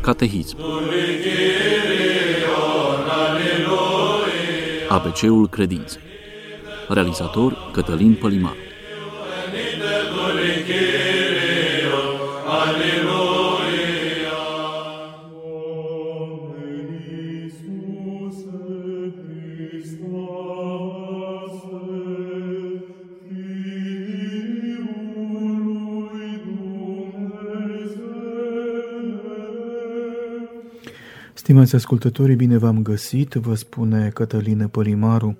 Catehism. ABC-ul credinței. Realizator Cătălin Pălimar Stimați ascultătorii, bine v-am găsit, vă spune Cătălină Pălimaru.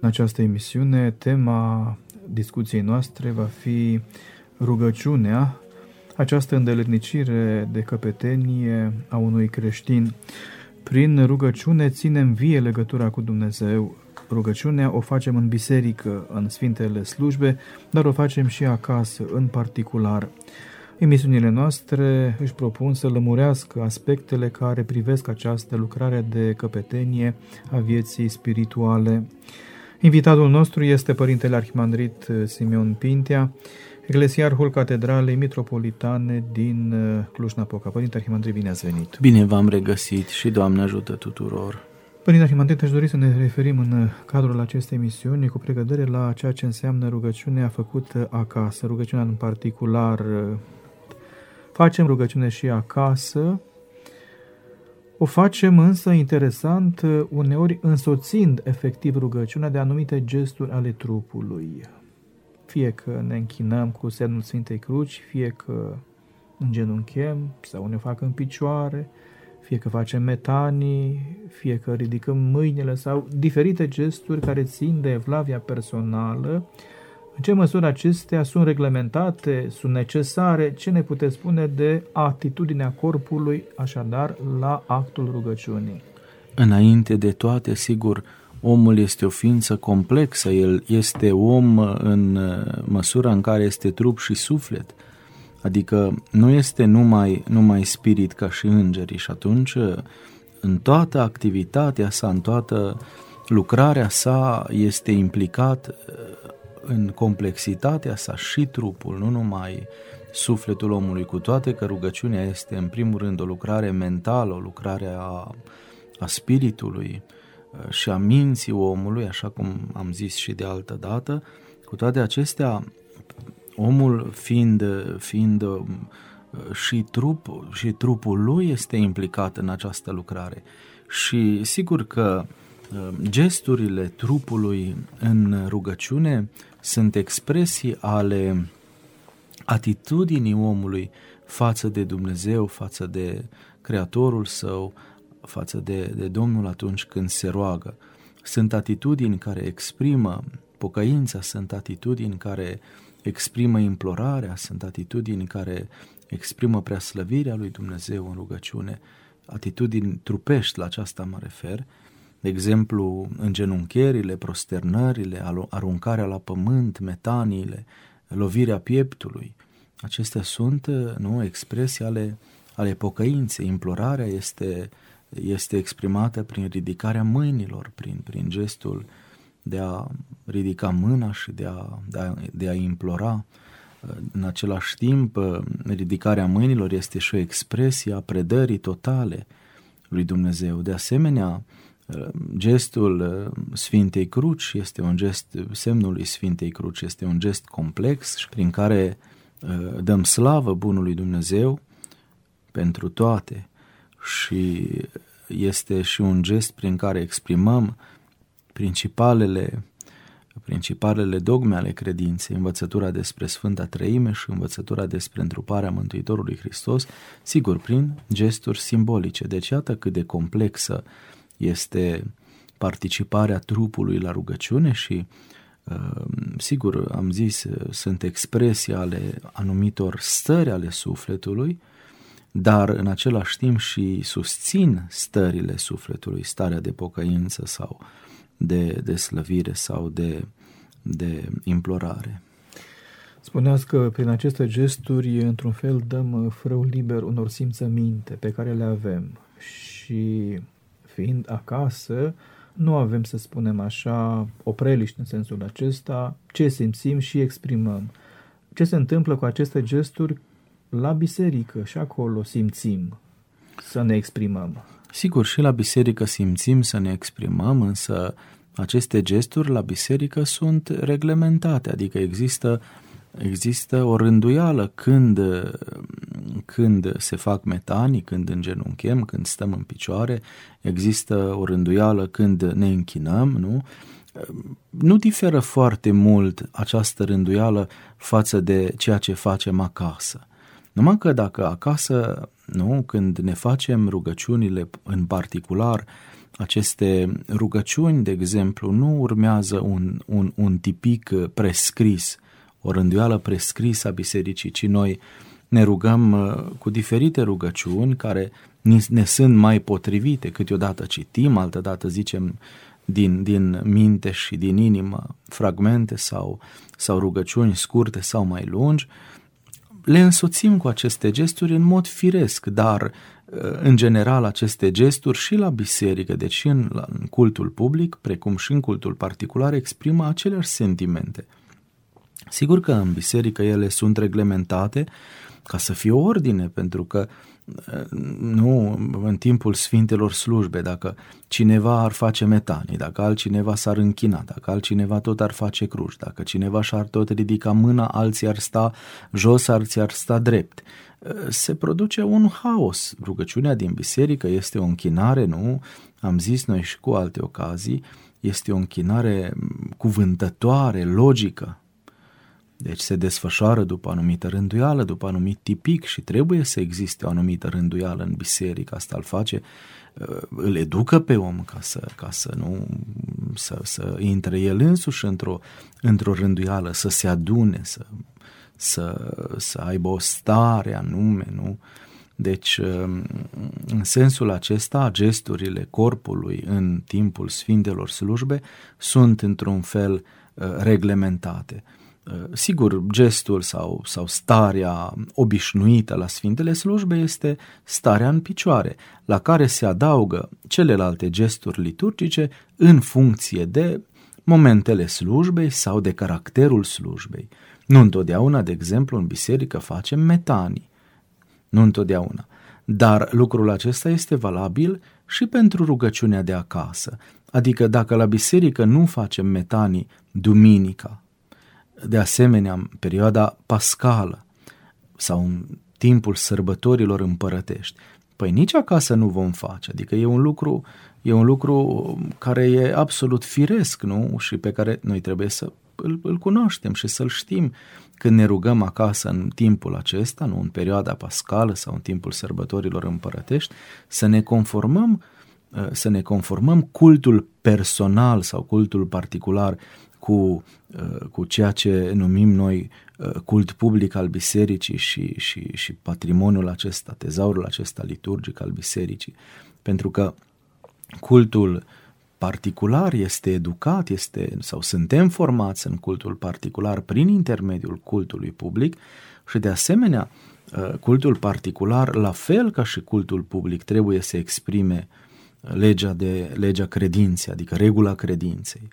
În această emisiune, tema discuției noastre va fi rugăciunea, această îndeletnicire de căpetenie a unui creștin. Prin rugăciune ținem vie legătura cu Dumnezeu. Rugăciunea o facem în biserică, în sfintele slujbe, dar o facem și acasă, în particular. Emisiunile noastre își propun să lămurească aspectele care privesc această lucrare de căpetenie a vieții spirituale. Invitatul nostru este Părintele Arhimandrit Simeon Pintea, Eclesiarhul Catedralei Mitropolitane din Cluj-Napoca. Părinte Arhimandrit, bine ați venit! Bine v-am regăsit și Doamne ajută tuturor! Părinte Arhimandrit, aș dori să ne referim în cadrul acestei emisiuni cu pregădere la ceea ce înseamnă rugăciunea făcută acasă, rugăciunea în particular Facem rugăciune și acasă, o facem însă interesant uneori însoțind efectiv rugăciunea de anumite gesturi ale trupului. Fie că ne închinăm cu semnul Sfintei Cruci, fie că îngenunchem sau ne fac în picioare, fie că facem metanii, fie că ridicăm mâinile sau diferite gesturi care țin de evlavia personală, în ce măsură acestea sunt reglementate, sunt necesare? Ce ne puteți spune de atitudinea corpului, așadar, la actul rugăciunii? Înainte de toate, sigur, omul este o ființă complexă, el este om în măsura în care este trup și suflet, adică nu este numai, numai spirit ca și îngerii și atunci în toată activitatea sa, în toată lucrarea sa este implicat în complexitatea sa și trupul, nu numai sufletul omului, cu toate că rugăciunea este în primul rând o lucrare mentală, o lucrare a, a spiritului uh, și a minții omului, așa cum am zis și de altă dată, cu toate acestea, omul fiind, fiind uh, și, trup, și trupul lui este implicat în această lucrare. Și sigur că uh, gesturile trupului în rugăciune sunt expresii ale atitudinii omului față de Dumnezeu, față de Creatorul său, față de, de Domnul atunci când se roagă. Sunt atitudini care exprimă pocăința, sunt atitudini care exprimă implorarea, sunt atitudini care exprimă preaslăvirea lui Dumnezeu în rugăciune, atitudini trupești, la aceasta mă refer, de exemplu, îngenuncherile, prosternările, aruncarea la pământ, metaniile, lovirea pieptului. Acestea sunt nu, expresii ale, ale pocăinței. Implorarea este, este exprimată prin ridicarea mâinilor, prin, prin gestul de a ridica mâna și de a, de a, de a implora. În același timp, ridicarea mâinilor este și o expresie a predării totale lui Dumnezeu. De asemenea, gestul uh, Sfintei Cruci este un gest, semnul lui Sfintei Cruci este un gest complex prin care uh, dăm slavă bunului Dumnezeu pentru toate și este și un gest prin care exprimăm principalele principalele dogme ale credinței, învățătura despre Sfânta Treime și învățătura despre întruparea Mântuitorului Hristos, sigur, prin gesturi simbolice. Deci iată cât de complexă uh, este participarea trupului la rugăciune și uh, sigur, am zis, sunt expresii ale anumitor stări ale sufletului, dar în același timp și susțin stările sufletului, starea de pocăință sau de, de slăvire sau de, de implorare. Spuneați că prin aceste gesturi, într-un fel, dăm frâu liber unor simțăminte pe care le avem și fiind acasă, nu avem, să spunem așa, o preliște în sensul acesta, ce simțim și exprimăm. ce se întâmplă cu aceste gesturi la biserică și acolo simțim să ne exprimăm. Sigur, și la biserică simțim să ne exprimăm, însă aceste gesturi la biserică sunt reglementate, adică există, există o rânduială când, când se fac metanii, când îngenunchem, când stăm în picioare, există o rânduială când ne închinăm, nu? Nu diferă foarte mult această rânduială față de ceea ce facem acasă. Numai că dacă acasă, nu, când ne facem rugăciunile în particular, aceste rugăciuni, de exemplu, nu urmează un, un, un tipic prescris, o rânduială prescrisă a bisericii, ci noi ne rugăm uh, cu diferite rugăciuni care ne sunt mai potrivite. Câteodată citim, altădată zicem din, din minte și din inimă fragmente sau, sau rugăciuni scurte sau mai lungi, le însoțim cu aceste gesturi în mod firesc, dar uh, în general aceste gesturi și la biserică, deci și în, în cultul public, precum și în cultul particular, exprimă aceleași sentimente. Sigur că în biserică ele sunt reglementate ca să fie ordine, pentru că uh, nu în timpul Sfintelor slujbe, dacă cineva ar face metanii, dacă altcineva s-ar închina, dacă altcineva tot ar face cruci, dacă cineva și-ar tot ridica mâna, alții ar sta jos, alții ar sta drept. Se produce un haos. Rugăciunea din biserică este o închinare, nu? Am zis noi și cu alte ocazii, este o închinare cuvântătoare, logică, deci se desfășoară după anumită rânduială, după anumit tipic și trebuie să existe o anumită rânduială în biserică. Asta îl face, uh, îl educă pe om ca să, ca să nu să, să intre el însuși într-o, într-o rânduială, să se adune, să, să, să aibă o stare anume, nu? Deci, uh, în sensul acesta, gesturile corpului în timpul Sfintelor slujbe sunt într-un fel uh, reglementate. Uh, sigur, gestul sau, sau starea obișnuită la Sfintele Slujbe este starea în picioare, la care se adaugă celelalte gesturi liturgice în funcție de momentele slujbei sau de caracterul slujbei. Nu întotdeauna, de exemplu, în biserică facem metanii. Nu întotdeauna. Dar lucrul acesta este valabil și pentru rugăciunea de acasă. Adică dacă la biserică nu facem metanii duminica de asemenea în perioada pascală sau în timpul sărbătorilor împărătești. Păi nici acasă nu vom face, adică e un lucru, e un lucru care e absolut firesc, nu? Și pe care noi trebuie să îl, îl cunoaștem și să-l știm când ne rugăm acasă în timpul acesta, nu în perioada pascală sau în timpul sărbătorilor împărătești, să ne conformăm să ne conformăm cultul personal sau cultul particular cu, uh, cu ceea ce numim noi uh, cult public al bisericii și, și, și patrimoniul acesta, tezaurul acesta liturgic al bisericii. Pentru că cultul particular este educat, este, sau suntem formați în cultul particular prin intermediul cultului public și de asemenea uh, cultul particular, la fel ca și cultul public, trebuie să exprime legea, de, legea credinței, adică regula credinței.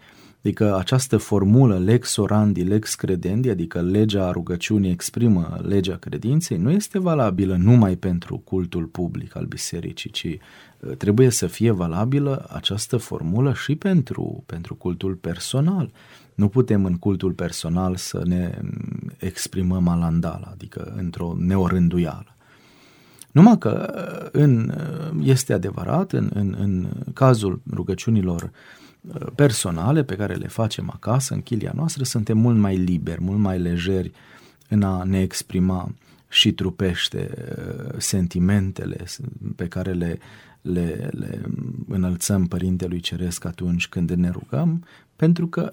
Adică această formulă lex orandi, lex credendi, adică legea rugăciunii exprimă legea credinței, nu este valabilă numai pentru cultul public al bisericii, ci uh, trebuie să fie valabilă această formulă și pentru, pentru cultul personal. Nu putem în cultul personal să ne mm, exprimăm alandala, adică într-o neorânduială. Numai că uh, în, uh, este adevărat, în, în, în cazul rugăciunilor uh, personale pe care le facem acasă, în chilia noastră, suntem mult mai liberi, mult mai lejeri în a ne exprima și trupește uh, sentimentele pe care le, le, le înălțăm Părintelui Ceresc atunci când ne rugăm, pentru că,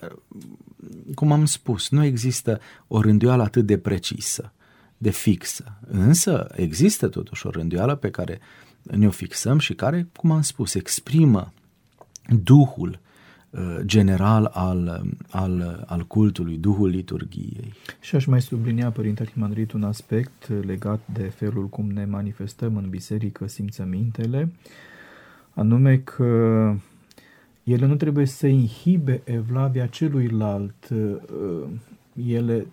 cum am spus, nu există o rânduială atât de precisă, de fixă, însă există totuși o rânduială pe care ne-o fixăm și care, cum am spus, exprimă Duhul Uh, general al, al, al cultului, Duhul liturgiei. Și aș mai sublinia, Părinte Arhimandrit, un aspect legat de felul cum ne manifestăm în biserică simțămintele, anume că ele nu trebuie să inhibe evlavia celuilalt, uh, ele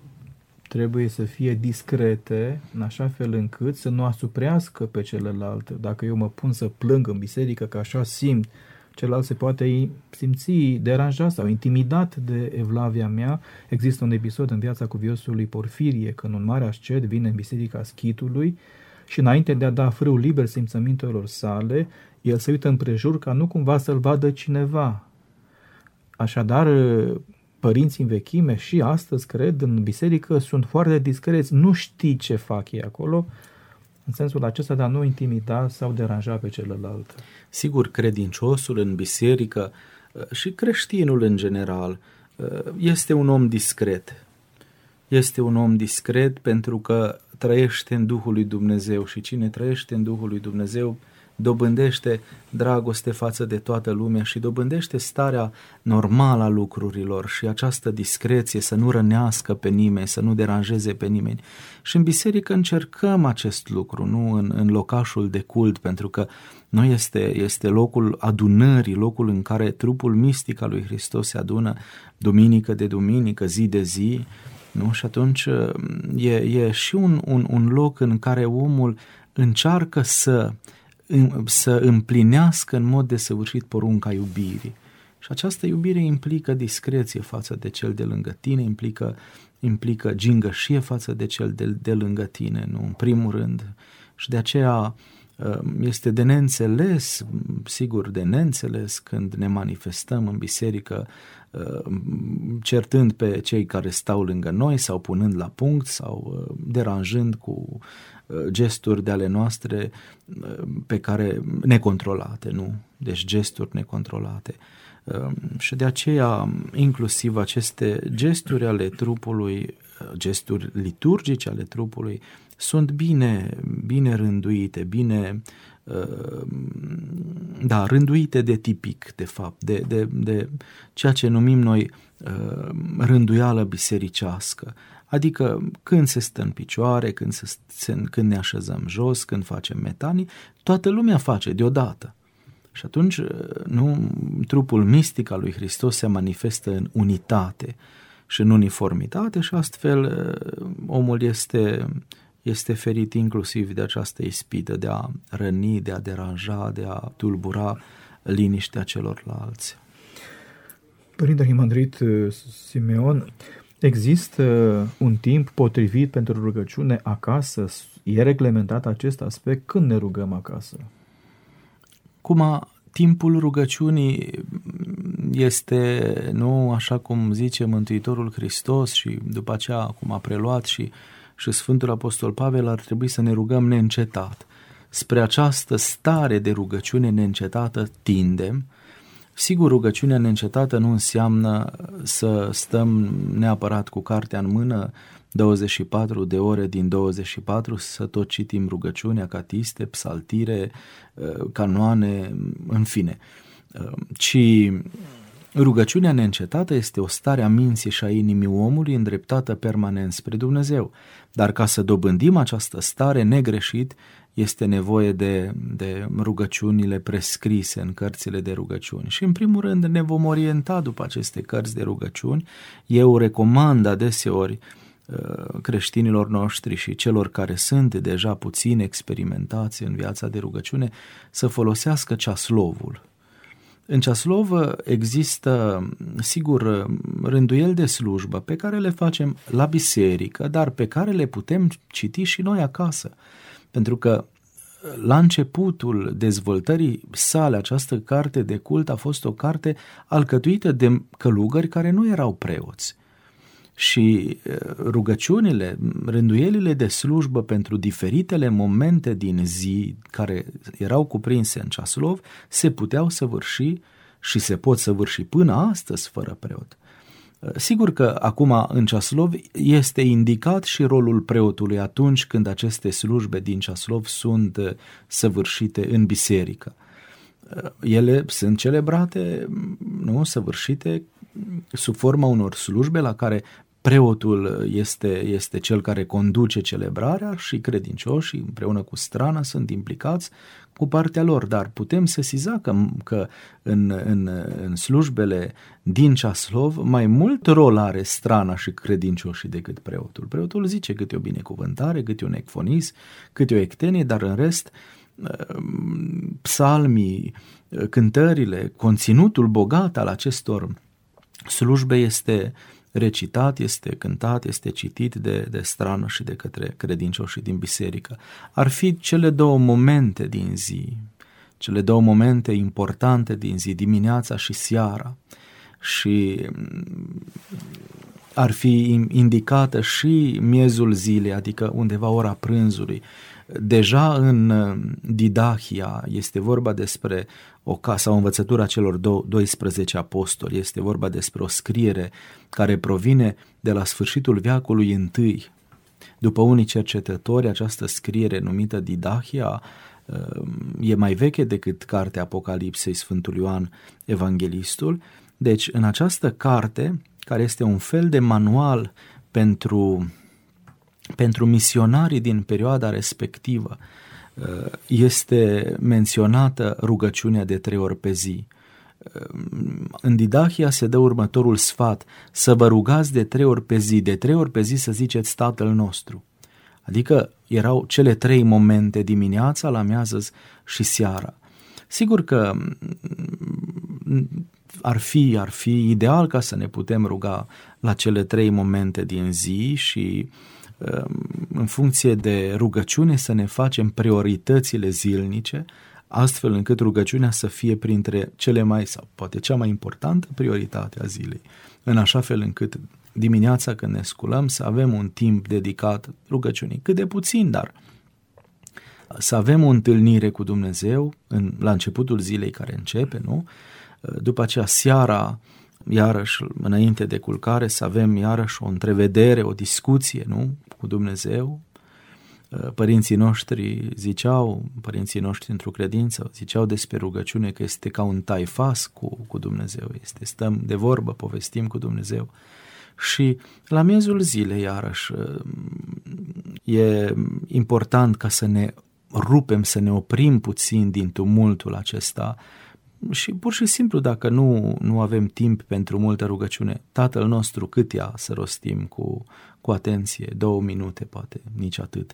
trebuie să fie discrete, în așa fel încât să nu asuprească pe celălalt. Dacă eu mă pun să plâng în biserică, că așa simt, celălalt se poate simți deranjat sau intimidat de evlavia mea. Există un episod în viața cuviosului Porfirie, când un mare ascet vine în biserica schitului și înainte de a da frâu liber simțămintelor sale, el se uită împrejur ca nu cumva să-l vadă cineva. Așadar, părinții în vechime și astăzi, cred, în biserică sunt foarte discreți, nu știi ce fac ei acolo, în sensul acesta de a nu intimida sau deranja pe celălalt. Sigur, credinciosul în biserică uh, și creștinul în general uh, este un om discret. Este un om discret pentru că trăiește în Duhul lui Dumnezeu și cine trăiește în Duhul lui Dumnezeu dobândește dragoste față de toată lumea și dobândește starea normală a lucrurilor și această discreție să nu rănească pe nimeni, să nu deranjeze pe nimeni. Și în biserică încercăm acest lucru, nu în, în locașul de cult, pentru că nu este, este locul adunării, locul în care trupul mistic al lui Hristos se adună duminică de duminică, zi de zi, nu? Și atunci e, e și un, un, un loc în care omul încearcă să să împlinească în mod desăvârșit porunca iubirii. Și această iubire implică discreție față de cel de lângă tine, implică, implică gingășie față de cel de, de lângă tine, nu în primul rând. Și de aceea um, este de neînțeles, sigur de neînțeles când ne manifestăm în biserică um, certând pe cei care stau lângă noi sau punând la punct sau uh, deranjând cu Uh, gesturi de ale noastre uh, pe care necontrolate, nu? Deci gesturi necontrolate. Um, și de aceea, inclusiv aceste gesturi ale trupului, uh, gesturi liturgice ale trupului, sunt bine, bine rânduite, bine da, rânduite de tipic, de fapt, de, de, de ceea ce numim noi rânduială bisericească. Adică când se stă în picioare, când, se, când ne așezăm jos, când facem metanii, toată lumea face deodată. Și atunci, nu, trupul mistic al lui Hristos se manifestă în unitate și în uniformitate și astfel omul este, este ferit inclusiv de această ispită de a răni, de a deranja, de a tulbura liniștea celorlalți. Părinte Himandrit Simeon, Există un timp potrivit pentru rugăciune acasă? E reglementat acest aspect când ne rugăm acasă? Cum timpul rugăciunii este, nu așa cum zice Mântuitorul Hristos și după aceea cum a preluat și, și Sfântul Apostol Pavel, ar trebui să ne rugăm neîncetat. Spre această stare de rugăciune neîncetată tindem, Sigur, rugăciunea neîncetată nu înseamnă să stăm neapărat cu cartea în mână 24 de ore din 24 să tot citim rugăciunea, catiste, psaltire, uh, canoane, în fine. Uh, ci rugăciunea neîncetată este o stare a minții și a inimii omului îndreptată permanent spre Dumnezeu. Dar ca să dobândim această stare negreșit, este nevoie de, de rugăciunile prescrise în cărțile de rugăciuni. Și în primul rând ne vom orienta după aceste cărți de rugăciuni. Eu recomand adeseori uh, creștinilor noștri și celor care sunt deja puțin experimentați în viața de rugăciune să folosească ceaslovul. În ceaslovă există, sigur, rânduieli de slujbă pe care le facem la biserică, dar pe care le putem citi și noi acasă. Pentru că la începutul dezvoltării sale, această carte de cult a fost o carte alcătuită de călugări care nu erau preoți. Și rugăciunile, rânduielile de slujbă pentru diferitele momente din zi care erau cuprinse în ceaslov se puteau săvârși și se pot săvârși până astăzi fără preot. Sigur că acum în Ceaslov este indicat și rolul preotului atunci când aceste slujbe din Ceaslov sunt uh, săvârșite în biserică. Uh, ele sunt celebrate, nu, săvârșite sub forma unor slujbe la care preotul este, este cel care conduce celebrarea și credincioșii împreună cu strana sunt implicați cu partea lor, dar putem sesiza că, că în, în, în slujbele din Ceaslov mai mult rol are strana și credincioșii decât preotul. Preotul zice câte o binecuvântare, câte un ecfonis, câte o ectenie, dar în rest psalmii, cântările, conținutul bogat al acestor slujbe este recitat, este cântat, este citit de, de strană și de către credincioșii din biserică. Ar fi cele două momente din zi, cele două momente importante din zi, dimineața și seara. Și mm, ar fi indicată și miezul zilei, adică undeva ora prânzului. Deja în mm, Didahia este vorba despre o casă, o învățătură a celor 12 apostoli, este vorba despre o scriere care provine de la sfârșitul veacului întâi. După unii cercetători, această scriere numită Didahia mm, e mai veche decât cartea Apocalipsei Sfântului Ioan Evanghelistul. Deci, în această carte, care este un fel de manual pentru, pentru misionarii din perioada respectivă, uh, este menționată rugăciunea de trei ori pe zi. Uh, în Didahia se dă următorul sfat, să vă rugați de trei ori pe zi, de trei ori pe zi să ziceți Tatăl nostru. Adică erau cele trei momente, dimineața, la miază și seara. Sigur că ar fi, ar fi ideal ca să ne putem ruga la cele trei momente din zi și um, în funcție de rugăciune să ne facem prioritățile zilnice, astfel încât rugăciunea să fie printre cele mai, sau poate cea mai importantă prioritate a zilei, în așa fel încât dimineața când ne sculăm să avem un timp dedicat rugăciunii, cât de puțin, dar să avem o întâlnire cu Dumnezeu în, la începutul zilei care începe, nu? după aceea seara, iarăși înainte de culcare, să avem iarăși o întrevedere, o discuție nu? Cu Dumnezeu. Părinții noștri ziceau, părinții noștri într-o credință, ziceau despre rugăciune că este ca un taifas cu, cu Dumnezeu, este stăm de vorbă, povestim cu Dumnezeu. Și la miezul zilei, iarăși, e important ca să ne rupem, să ne oprim puțin din tumultul acesta și pur și simplu dacă nu, nu avem timp pentru multă rugăciune, Tatăl nostru cât ea să rostim cu, cu atenție, două minute poate, nici atât.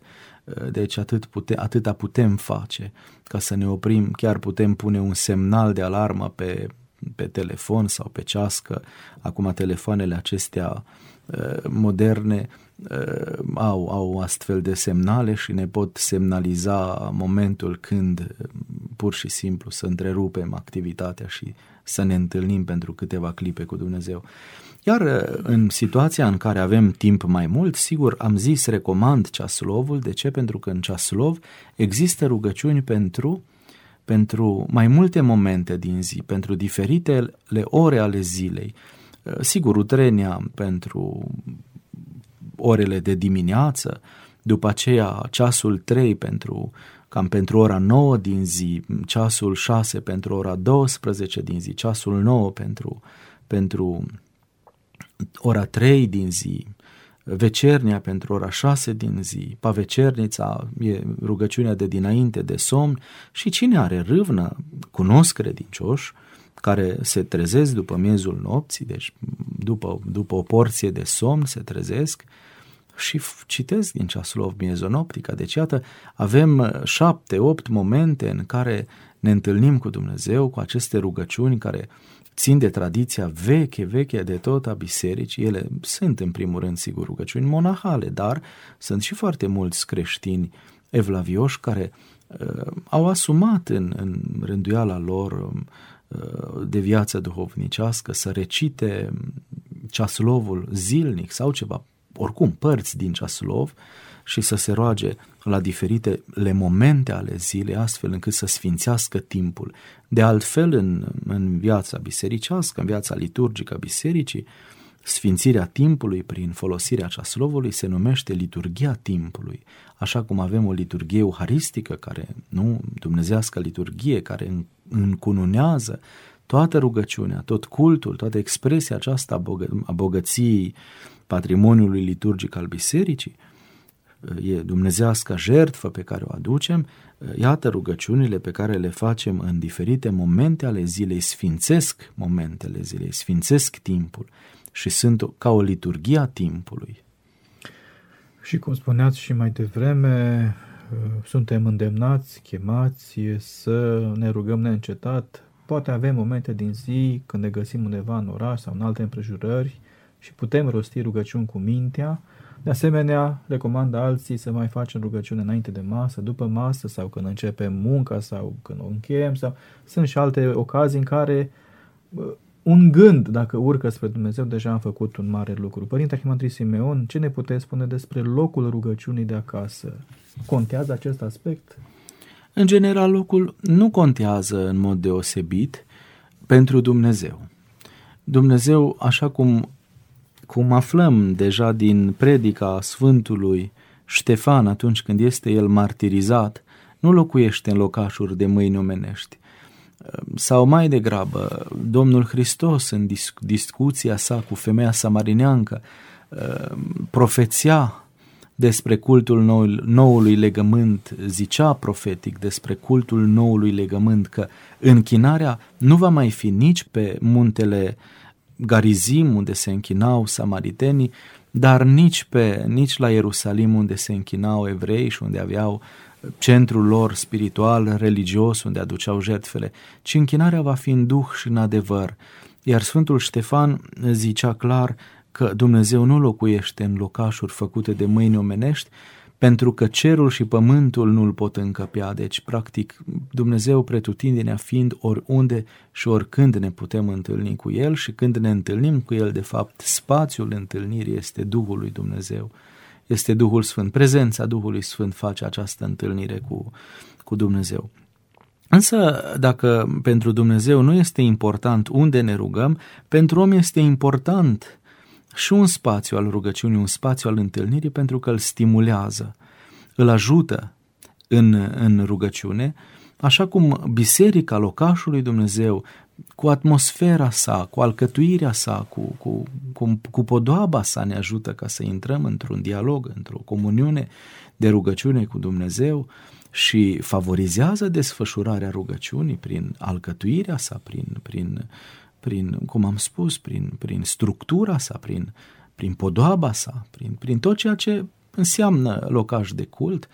Deci atât pute, atâta putem face ca să ne oprim, chiar putem pune un semnal de alarmă pe, pe telefon sau pe cească. Acum telefoanele acestea uh, moderne uh, au, au astfel de semnale și ne pot semnaliza momentul când pur și simplu să întrerupem activitatea și să ne întâlnim pentru câteva clipe cu Dumnezeu. Iar uh, în situația în care avem timp mai mult, sigur, am zis, recomand ceaslovul. De ce? Pentru că în ceaslov există rugăciuni pentru, pentru mai multe momente din zi, pentru diferitele ore ale zilei. Uh, sigur, utrenia pentru orele de dimineață, după aceea ceasul 3 pentru cam pentru ora 9 din zi, ceasul 6 pentru ora 12 din zi, ceasul 9 pentru, pentru ora 3 din zi, vecernia pentru ora 6 din zi, pavecernița e rugăciunea de dinainte de somn și cine are râvnă, cunosc credincioși, care se trezesc după miezul nopții, deci după, după o porție de somn se trezesc și citesc din ceasul miezonoptica. Deci, iată, avem uh, șapte, opt momente în care ne întâlnim cu Dumnezeu, cu aceste rugăciuni care țin de tradiția veche, veche de tot a bisericii. Ele sunt, în primul rând, sigur, rugăciuni monahale, dar sunt și foarte mulți creștini evlavioși care uh, au asumat în, în rânduiala lor uh, de viață duhovnicească să recite ceaslovul zilnic sau ceva oricum părți din ceaslov și să se roage la diferitele momente ale zilei, astfel încât să sfințească timpul. De altfel, în, în viața bisericească, în viața liturgică a bisericii, Sfințirea timpului prin folosirea ceaslovului se numește liturgia timpului, așa cum avem o liturgie euharistică, care, nu, dumnezească liturgie, care încununează toată rugăciunea, tot cultul, toată expresia aceasta a, bogă, a bogăției patrimoniului liturgic al bisericii, e dumnezească jertfă pe care o aducem, iată rugăciunile pe care le facem în diferite momente ale zilei, sfințesc momentele zilei, sfințesc timpul și sunt ca o liturghie a timpului. Și cum spuneați și mai devreme, suntem îndemnați, chemați să ne rugăm neîncetat. Poate avem momente din zi când ne găsim undeva în oraș sau în alte împrejurări și putem rosti rugăciuni cu mintea. De asemenea, recomandă alții să mai facem rugăciune înainte de masă, după masă sau când începem munca sau când o încheiem sau sunt și alte ocazii în care un gând, dacă urcă spre Dumnezeu, deja am făcut un mare lucru. Părinte Arhimandrit Simeon, ce ne puteți spune despre locul rugăciunii de acasă? Contează acest aspect? În general, locul nu contează în mod deosebit pentru Dumnezeu. Dumnezeu, așa cum, cum aflăm deja din predica Sfântului Ștefan atunci când este el martirizat, nu locuiește în locașuri de mâini omenești, sau mai degrabă, Domnul Hristos în discu- discuția sa cu femeia samarineancă profeția despre cultul noului legământ, zicea profetic despre cultul noului legământ că închinarea nu va mai fi nici pe muntele Garizim unde se închinau samaritenii, dar nici, pe, nici la Ierusalim unde se închinau evrei și unde aveau centrul lor spiritual, religios, unde aduceau jertfele, ci închinarea va fi în duh și în adevăr. Iar Sfântul Ștefan zicea clar că Dumnezeu nu locuiește în locașuri făcute de mâini omenești, pentru că cerul și pământul nu-l pot încăpea. Deci, practic, Dumnezeu pretutindenea fiind oriunde și oricând ne putem întâlni cu El și când ne întâlnim cu El, de fapt, spațiul întâlnirii este Duhul lui Dumnezeu este Duhul Sfânt. Prezența Duhului Sfânt face această întâlnire cu, cu Dumnezeu. Însă, dacă pentru Dumnezeu nu este important unde ne rugăm, pentru om este important și un spațiu al rugăciunii, un spațiu al întâlnirii, pentru că îl stimulează, îl ajută în, în rugăciune, așa cum biserica, locașului Dumnezeu, cu atmosfera sa, cu alcătuirea sa, cu, cu, cu, cu podoaba sa ne ajută ca să intrăm într-un dialog, într-o comuniune de rugăciune cu Dumnezeu și favorizează desfășurarea rugăciunii prin alcătuirea sa, prin, prin, prin cum am spus, prin, prin structura sa, prin, prin podoaba sa, prin, prin tot ceea ce înseamnă locaș de cult.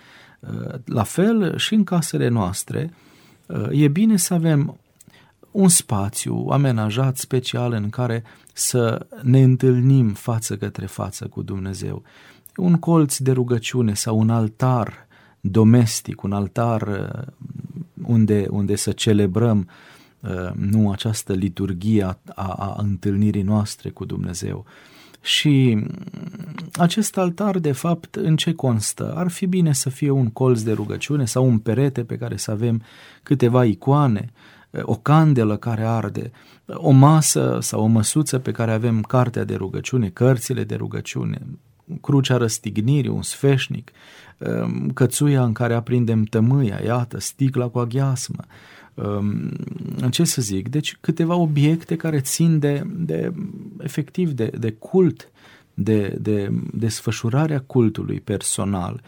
La fel și în casele noastre, e bine să avem un spațiu amenajat special în care să ne întâlnim față către față cu Dumnezeu. Un colț de rugăciune sau un altar domestic, un altar uh, unde, unde să celebrăm uh, nu această liturghie a, a, a întâlnirii noastre cu Dumnezeu. Și acest altar, de fapt, în ce constă? Ar fi bine să fie un colț de rugăciune sau un perete pe care să avem câteva icoane, o candelă care arde, o masă sau o măsuță pe care avem cartea de rugăciune, cărțile de rugăciune, crucea răstignirii, un sfeșnic, um, cățuia în care aprindem tămâia, iată, sticla cu aghiasmă, um, ce să zic, deci câteva obiecte care țin de, de efectiv, de, de cult, de, de desfășurarea cultului personal.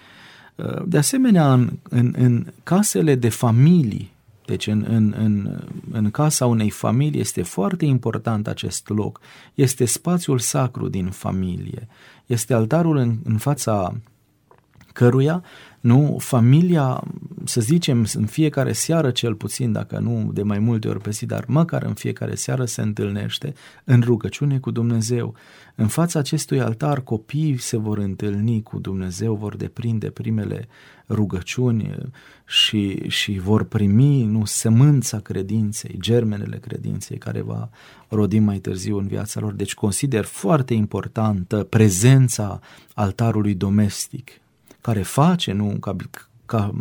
Uh, de asemenea, în, în, în casele de familii deci în, în, în, în casa unei familii este foarte important acest loc. Este spațiul sacru din familie. Este altarul în, în fața căruia nu familia, să zicem, în fiecare seară cel puțin, dacă nu de mai multe ori pe zi, dar măcar în fiecare seară se întâlnește în rugăciune cu Dumnezeu. În fața acestui altar copiii se vor întâlni cu Dumnezeu, vor deprinde primele rugăciuni și, și vor primi nu semânța credinței, germenele credinței care va rodi mai târziu în viața lor. Deci consider foarte importantă prezența altarului domestic care face nu, ca, ca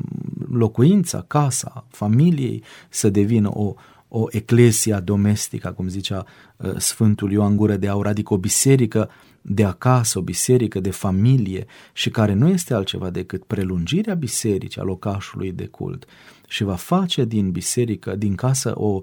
locuința, casa, familiei să devină o, o eclesia domestică, cum zicea uh, Sfântul Ioan Gură de Aur, adică o biserică de acasă, o biserică de familie și care nu este altceva decât prelungirea bisericii, a locașului de cult și va face din biserică, din casă o,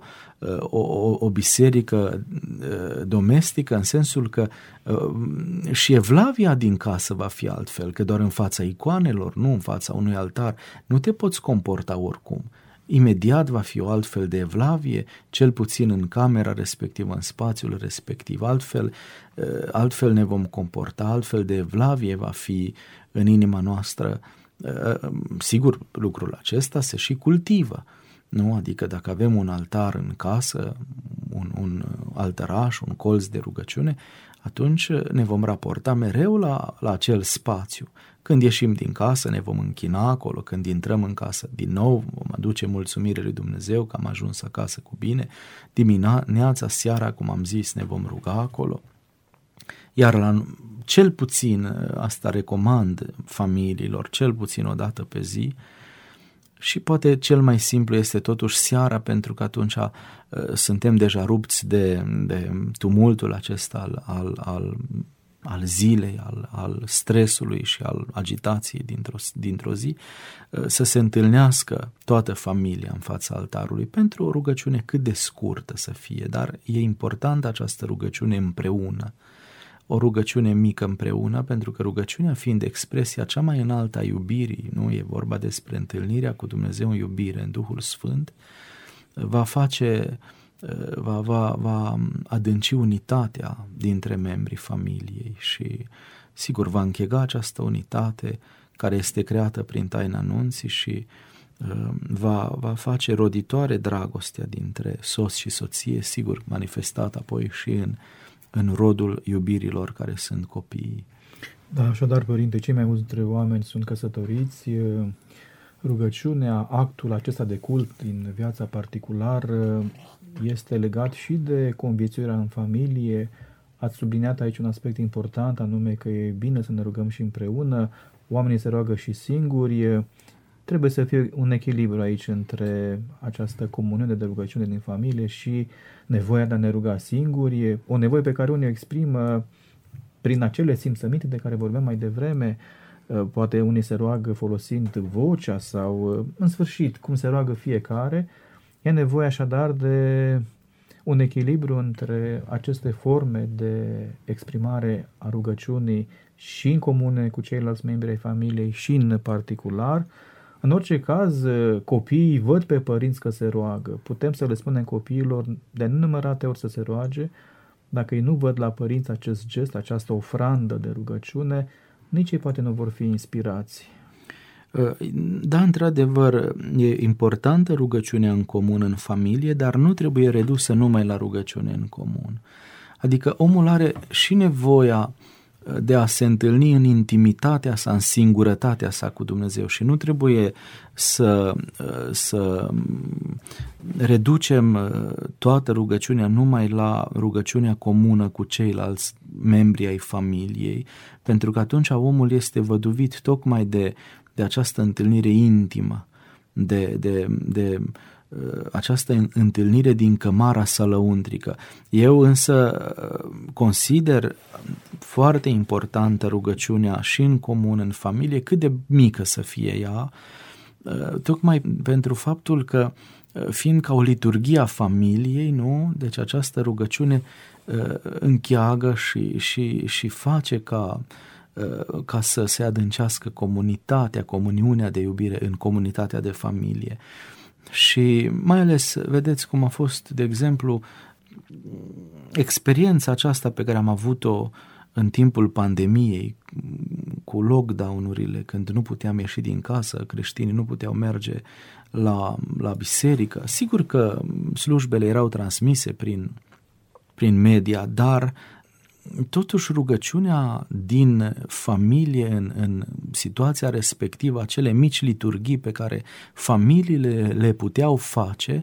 o, o, o biserică uh, domestică în sensul că uh, și evlavia din casă va fi altfel, că doar în fața icoanelor, nu în fața unui altar, nu te poți comporta oricum imediat va fi o altfel de evlavie, cel puțin în camera respectivă, în spațiul respectiv. Altfel, eh, altfel ne vom comporta, altfel de evlavie va fi în inima noastră. Eh, sigur, lucrul acesta se și cultivă. Nu? Adică dacă avem un altar în casă, un, un altăraș, un colț de rugăciune, atunci ne vom raporta mereu la, la acel spațiu. Când ieșim din casă ne vom închina acolo, când intrăm în casă din nou vom aduce mulțumire lui Dumnezeu că am ajuns acasă cu bine, dimineața, seara, cum am zis, ne vom ruga acolo. Iar la cel puțin, asta recomand familiilor, cel puțin o dată pe zi, și poate cel mai simplu este totuși seara, pentru că atunci uh, suntem deja rupți de, de tumultul acesta al, al, al al zilei, al, al stresului și al agitației dintr-o, dintr-o zi, uh, să se întâlnească toată familia în fața altarului pentru o rugăciune cât de scurtă să fie, dar e important această rugăciune împreună, o rugăciune mică împreună, pentru că rugăciunea fiind expresia cea mai înaltă a iubirii, nu e vorba despre întâlnirea cu Dumnezeu în iubire, în Duhul Sfânt, va face uh, Uh, va, va, va adânci unitatea dintre membrii familiei și sigur va închega această unitate care este creată prin taina anunții și uh, va, va face roditoare dragostea dintre soț și soție, sigur manifestat apoi și în, în rodul iubirilor care sunt copiii. Da, așadar, părinte, cei mai mulți dintre oameni sunt căsătoriți, uh, rugăciunea, actul acesta de cult din viața particulară este legat și de conviețuirea în familie. Ați subliniat aici un aspect important, anume că e bine să ne rugăm și împreună, oamenii se roagă și singuri, trebuie să fie un echilibru aici între această comuniune de rugăciune din familie și nevoia de a ne ruga singuri, o nevoie pe care unii o exprimă prin acele simțăminte de care vorbeam mai devreme, poate unii se roagă folosind vocea sau, în sfârșit, cum se roagă fiecare, E nevoie așadar de un echilibru între aceste forme de exprimare a rugăciunii și în comune cu ceilalți membri ai familiei și în particular. În orice caz, copiii văd pe părinți că se roagă. Putem să le spunem copiilor de nenumărate ori să se roage. Dacă ei nu văd la părinți acest gest, această ofrandă de rugăciune, nici ei poate nu vor fi inspirați. Da, într-adevăr, e importantă rugăciunea în comun în familie, dar nu trebuie redusă numai la rugăciune în comun. Adică omul are și nevoia uh, de a se întâlni în intimitatea sa, în singurătatea sa cu Dumnezeu. Și nu trebuie să, uh, să reducem uh, toată rugăciunea numai la rugăciunea comună cu ceilalți membri ai familiei, pentru că atunci omul este văduvit tocmai de de această întâlnire intimă, de, de, de uh, această întâlnire din cămara sălăuntrică. Eu însă uh, consider foarte importantă rugăciunea și în comun, în familie, cât de mică să fie ea, uh, tocmai pentru faptul că fiind ca o liturghie a familiei, nu? Deci această rugăciune încheagă și, și, și face ca uh, Uh, ca să se adâncească comunitatea, comuniunea de iubire în comunitatea de familie. Și mai ales, vedeți cum a fost, de exemplu, experiența aceasta pe care am avut-o în timpul pandemiei, cu lockdown-urile, când nu puteam ieși din casă, creștinii nu puteau merge la, la biserică. Sigur că slujbele erau transmise prin, prin media, dar totuși rugăciunea din familie în, în situația respectivă, acele mici liturghii pe care familiile le puteau face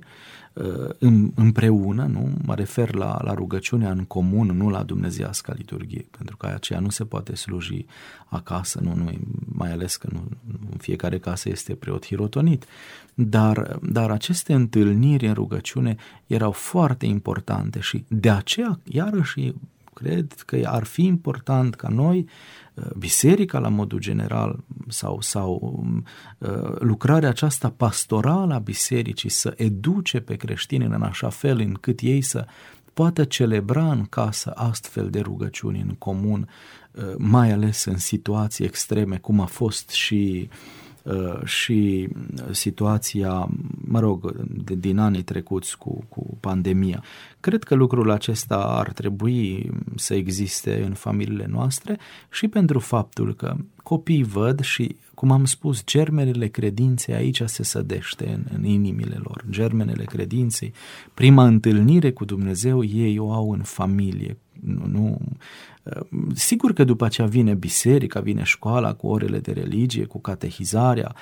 uh, împreună, nu? mă refer la, la rugăciunea în comun, nu la dumnezeiasca liturghie, pentru că aceea nu se poate sluji acasă, nu, nu, mai ales că nu, în fiecare casă este preot hirotonit, dar, dar aceste întâlniri în rugăciune erau foarte importante și de aceea, iarăși, Cred că ar fi important ca noi, uh, biserica la modul general sau, sau um, uh, lucrarea aceasta pastorală a bisericii să educe pe creștini în așa fel încât ei să poată celebra în casă astfel de rugăciuni în comun, mai ales în situații extreme, cum a fost și uh, Uh, și situația, mă rog, de, din anii trecuți cu, cu pandemia. Cred că lucrul acesta ar trebui să existe în familiile noastre și pentru faptul că copiii văd și, cum am spus, germenele credinței aici se sădește în, în inimile lor. Germenele credinței, prima întâlnire cu Dumnezeu ei o au în familie, nu, nu Sigur că după aceea vine biserica, vine școala cu orele de religie, cu catehizarea,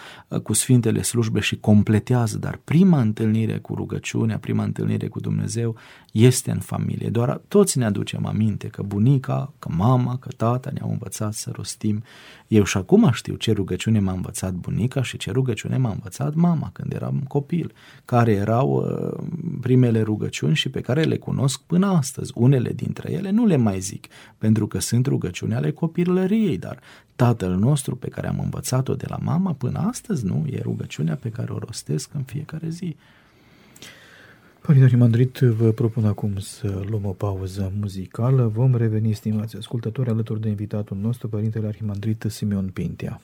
cu sfintele slujbe și completează, dar prima întâlnire cu rugăciunea, prima întâlnire cu Dumnezeu este în familie. Doar toți ne aducem aminte că bunica, că mama, că tata ne-au învățat să rostim. Eu și acum știu ce rugăciune m-a învățat bunica și ce rugăciune m-a învățat mama când eram copil, care erau uh, primele rugăciuni și pe care le cunosc până astăzi. Unele dintre ele nu le mai zic, pentru că sunt rugăciuni ale copilăriei, dar Tatăl nostru pe care am învățat-o de la mama până astăzi, nu, e rugăciunea pe care o rostesc în fiecare zi. Părinte Arhimandrit, vă propun acum să luăm o pauză muzicală. Vom reveni, stimați ascultători, alături de invitatul nostru, Părintele Arhimandrit Simeon Pintea.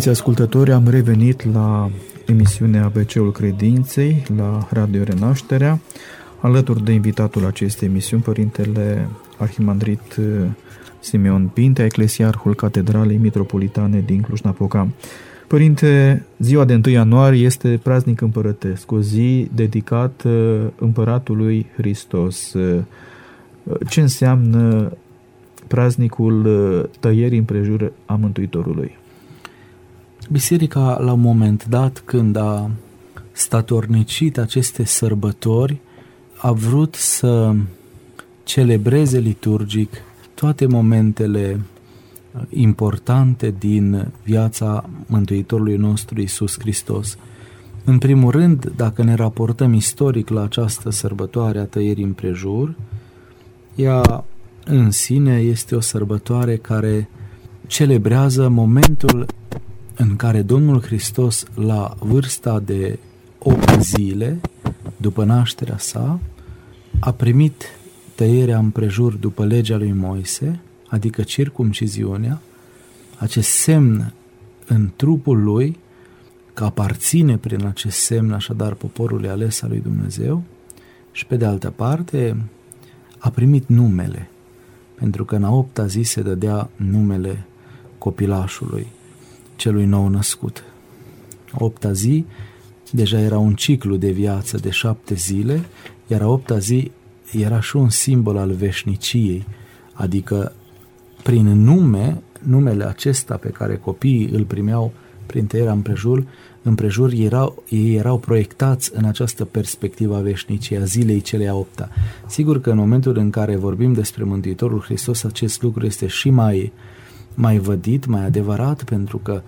Stimați ascultători, am revenit la emisiunea ABC-ul Credinței la Radio Renașterea, alături de invitatul acestei emisiuni, Părintele Arhimandrit uh, Simeon Pintea, Eclesiarhul Catedralei Mitropolitane din Cluj-Napoca. Părinte, ziua de 1 ianuarie este praznic împărătesc, o zi dedicată împăratului Hristos. Uh, ce înseamnă praznicul uh, tăierii împrejur a Mântuitorului? Biserica, la un moment dat, când a statornicit aceste sărbători, a vrut să celebreze liturgic toate momentele importante din viața Mântuitorului nostru Isus Hristos. În primul rând, dacă ne raportăm istoric la această sărbătoare a tăierii împrejur, ea în sine este o sărbătoare care celebrează momentul în care Domnul Hristos, la vârsta de 8 zile, după nașterea sa, a primit tăierea împrejur după legea lui Moise, adică circumciziunea, acest semn în trupul lui, că aparține prin acest semn așadar poporului ales al lui Dumnezeu, și pe de altă parte a primit numele, pentru că în a opta zi se dădea numele copilașului celui nou născut. Opta zi deja era un ciclu de viață de șapte zile, iar a opta zi era și un simbol al veșniciei, adică prin nume, numele acesta pe care copiii îl primeau prin tăierea împrejur, împrejur erau, ei erau proiectați în această perspectivă a veșniciei, a zilei celei a opta. Sigur că în momentul în care vorbim despre Mântuitorul Hristos, acest lucru este și mai mai vădit, mai adevărat, pentru că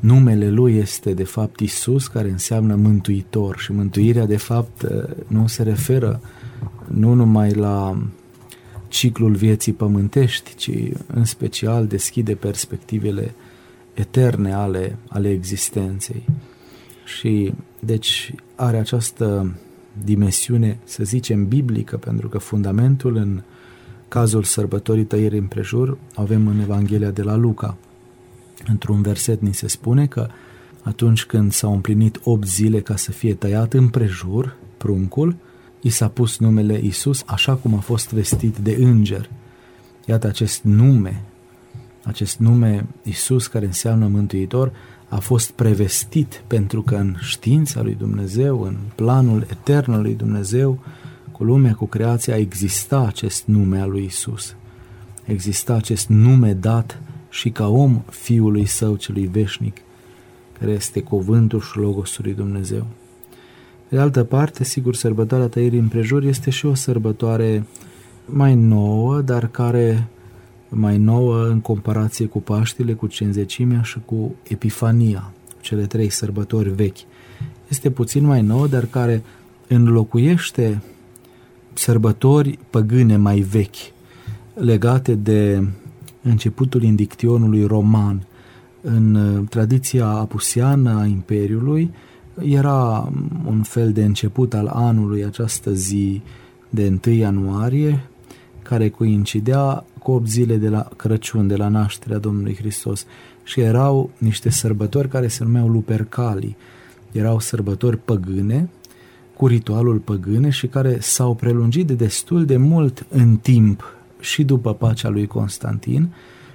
numele lui este de fapt Isus, care înseamnă mântuitor și mântuirea de fapt nu se referă nu numai la ciclul vieții pământești, ci în special deschide perspectivele eterne ale, ale existenței. Și deci are această dimensiune, să zicem, biblică, pentru că fundamentul în cazul sărbătorii tăierii împrejur avem în Evanghelia de la Luca. Într-un verset ni se spune că atunci când s-au împlinit 8 zile ca să fie tăiat împrejur pruncul, i s-a pus numele Isus așa cum a fost vestit de înger. Iată acest nume, acest nume Isus care înseamnă mântuitor, a fost prevestit pentru că în știința lui Dumnezeu, în planul etern al lui Dumnezeu, cu lumea, cu creația, exista acest nume al lui Isus. Exista acest nume dat și ca om Fiului Său celui veșnic, care este cuvântul și logosul lui Dumnezeu. De altă parte, sigur, sărbătoarea tăierii împrejur este și o sărbătoare mai nouă, dar care mai nouă în comparație cu Paștile, cu Cenzecimea și cu Epifania, cele trei sărbători vechi. Este puțin mai nouă, dar care înlocuiește sărbători păgâne mai vechi, legate de începutul indictionului roman. În uh, tradiția apusiană a Imperiului era un fel de început al anului această zi de 1 ianuarie, care coincidea cu 8 zile de la Crăciun, de la nașterea Domnului Hristos. Și erau niște sărbători care se numeau Lupercalii. Erau sărbători păgâne, cu ritualul păgâne și care s-au prelungit de destul de mult în timp și după pacea lui Constantin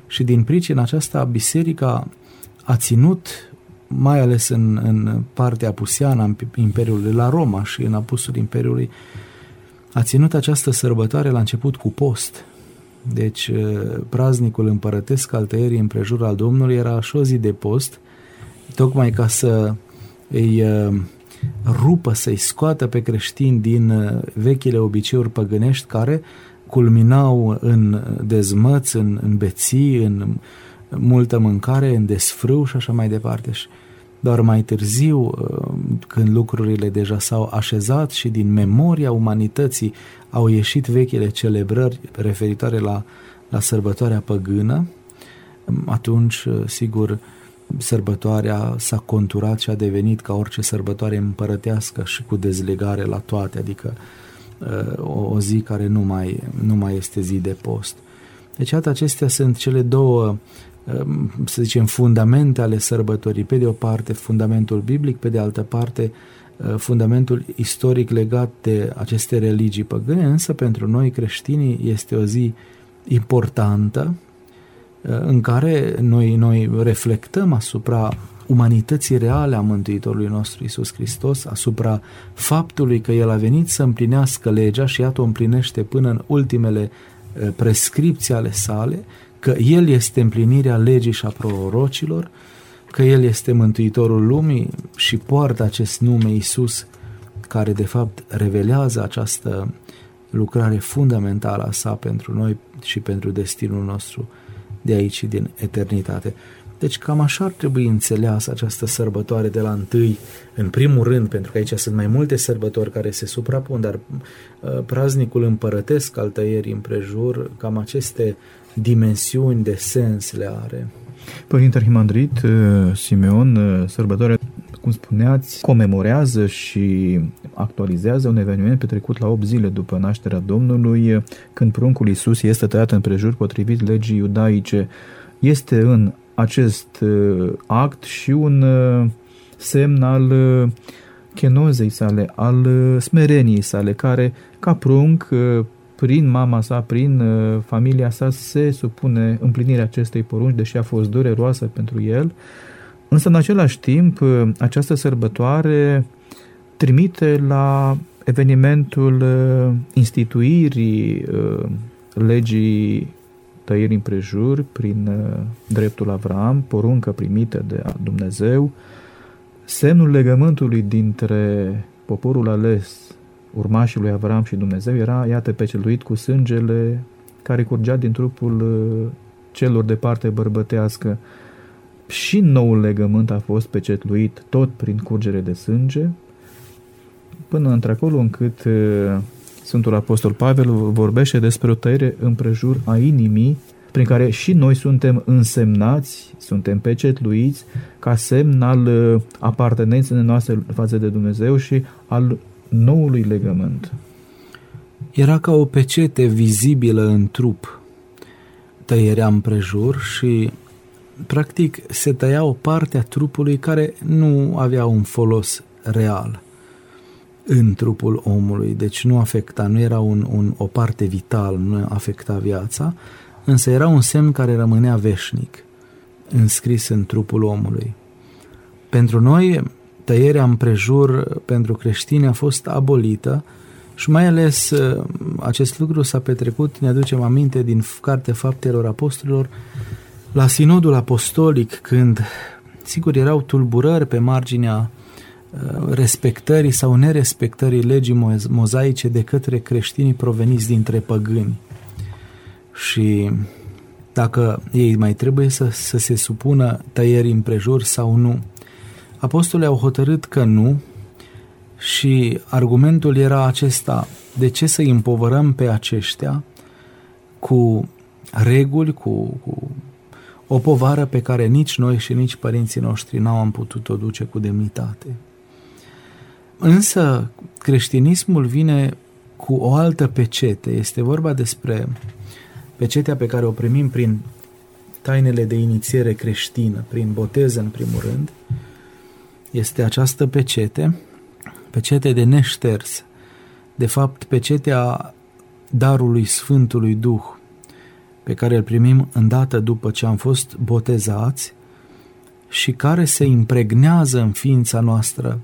și din pricina aceasta biserica a ținut mai ales în, în partea apusiană a Imperiului, la Roma și în apusul Imperiului, a ținut această sărbătoare la început cu post. Deci praznicul împărătesc al tăierii împrejur al Domnului era și o zi de post, tocmai ca să îi rupă, să-i scoată pe creștini din vechile obiceiuri păgânești care culminau în dezmăț, în, în beții, în multă mâncare, în desfrâu și așa mai departe. Și doar mai târziu, uh, când lucrurile deja s-au așezat și din memoria umanității au ieșit vechile celebrări referitoare la, la sărbătoarea păgână, atunci, uh, sigur, sărbătoarea s-a conturat și a devenit ca orice sărbătoare împărătească și cu dezlegare la toate, adică uh, o, o zi care nu mai, nu mai este zi de post. Deci, iată, acestea sunt cele două Ehm, să zicem, fundamente ale sărbătorii. Pe de o parte, fundamentul biblic, pe de altă parte, eh, fundamentul istoric legat de aceste religii păgâne, însă pentru noi creștinii este o zi importantă eh, în care noi, noi reflectăm asupra umanității reale a Mântuitorului nostru Isus Hristos, asupra faptului că El a venit să împlinească legea și iată o împlinește până în ultimele eh, prescripții ale sale, că El este împlinirea legii și a prorocilor, că El este Mântuitorul lumii și poartă acest nume Isus, care de fapt revelează această lucrare fundamentală a sa pentru noi și pentru destinul nostru de aici și din eternitate. Deci cam așa ar trebui înțeleasă această sărbătoare de la întâi, în primul rând, pentru că aici sunt mai multe sărbători care se suprapun, dar uh, praznicul împărătesc al tăierii împrejur, cam aceste dimensiuni de sens le are. Părinte Arhimandrit, uh, Simeon, uh, sărbătoarea, cum spuneați, comemorează și actualizează un eveniment petrecut la 8 zile după nașterea Domnului, uh, când pruncul Iisus este tăiat în prejur potrivit legii iudaice. Este în acest act și un semn al chenozei sale, al smereniei sale, care, ca prunc, prin mama sa, prin uh, familia sa, se supune împlinirea acestei porunci, deși a fost dureroasă pentru el. Însă, în același timp, uh, această sărbătoare trimite la evenimentul uh, instituirii legii tăierii împrejur prin dreptul Avram, poruncă primită de Dumnezeu, semnul legământului dintre poporul ales urmașii lui Avram și Dumnezeu era, iată, peceluit cu sângele care curgea din trupul uh, celor de parte bărbătească. Și noul legământ a fost pecetluit tot prin curgere de sânge, până într-acolo încât uh, Sfântul Apostol Pavel vorbește despre o tăiere împrejur a inimii, prin care și noi suntem însemnați, suntem pecetluiți, ca semn al uh, apartenenței noastre față de Dumnezeu și al noului legământ. Era ca o pecete vizibilă în trup. Tăierea împrejur și practic se tăia o parte a trupului care nu avea un folos real în trupul omului, deci nu afecta, nu era un, un, o parte vitală, nu afecta viața, însă era un semn care rămânea veșnic, înscris în trupul omului. Pentru noi, tăierea împrejur pentru creștini a fost abolită și mai ales uh, acest lucru s-a petrecut, ne aducem aminte din Cartea Faptelor Apostolilor, la Sinodul Apostolic, când, sigur, erau tulburări pe marginea uh, respectării sau nerespectării legii mozaice de către creștinii proveniți dintre păgâni. Și dacă ei mai trebuie să, să se supună tăierii împrejur sau nu. Apostolii au hotărât că nu și argumentul era acesta, de ce să îi împovărăm pe aceștia cu reguli, cu, cu o povară pe care nici noi și nici părinții noștri n-au am putut-o duce cu demnitate. Însă creștinismul vine cu o altă pecete. Este vorba despre pecetea pe care o primim prin tainele de inițiere creștină, prin botez în primul rând, este această pecete, pecete de neșters, de fapt pecetea darului Sfântului Duh, pe care îl primim îndată după ce am fost botezați și care se impregnează în ființa noastră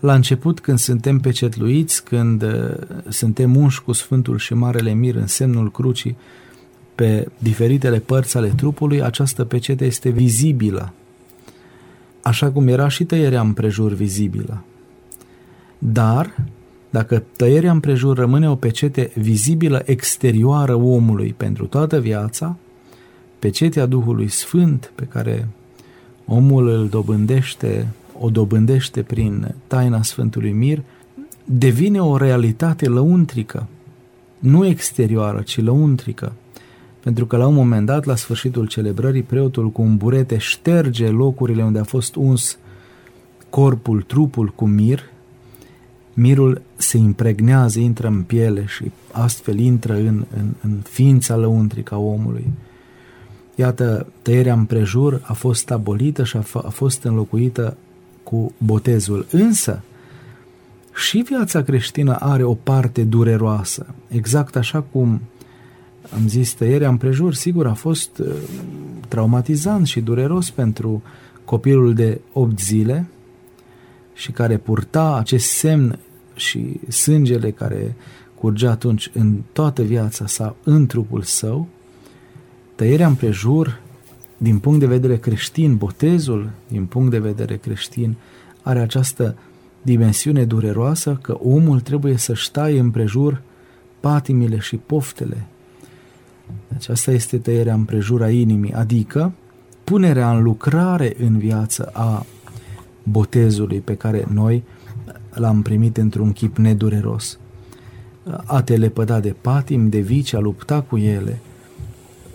la început când suntem pecetluiți, când uh, suntem unși cu Sfântul și Marele Mir în semnul crucii pe diferitele părți ale trupului, această pecete este vizibilă, așa cum era și tăierea împrejur vizibilă. Dar, dacă tăierea împrejur rămâne o pecete vizibilă exterioară omului pentru toată viața, pecetea Duhului Sfânt pe care omul îl dobândește, o dobândește prin taina Sfântului Mir, devine o realitate lăuntrică, nu exterioară, ci lăuntrică. Pentru că la un moment dat, la sfârșitul celebrării, preotul cu un burete șterge locurile unde a fost uns corpul, trupul cu mir, mirul se impregnează, intră în piele și astfel intră în, în, în ființa lăuntrică a omului. Iată, tăierea împrejur a fost abolită și a, f- a fost înlocuită cu botezul. Însă, și viața creștină are o parte dureroasă, exact așa cum am zis tăierea împrejur, sigur, a fost uh, traumatizant și dureros pentru copilul de 8 zile și care purta acest semn și sângele care curgea atunci în toată viața sa, în trupul său, tăierea împrejur, din punct de vedere creștin, botezul, din punct de vedere creștin, are această dimensiune dureroasă că omul trebuie să-și ștaie împrejur patimile și poftele deci asta este tăierea împrejura inimii, adică punerea în lucrare în viață a botezului pe care noi l-am primit într-un chip nedureros. A te lepăda de patim, de vici, a lupta cu ele,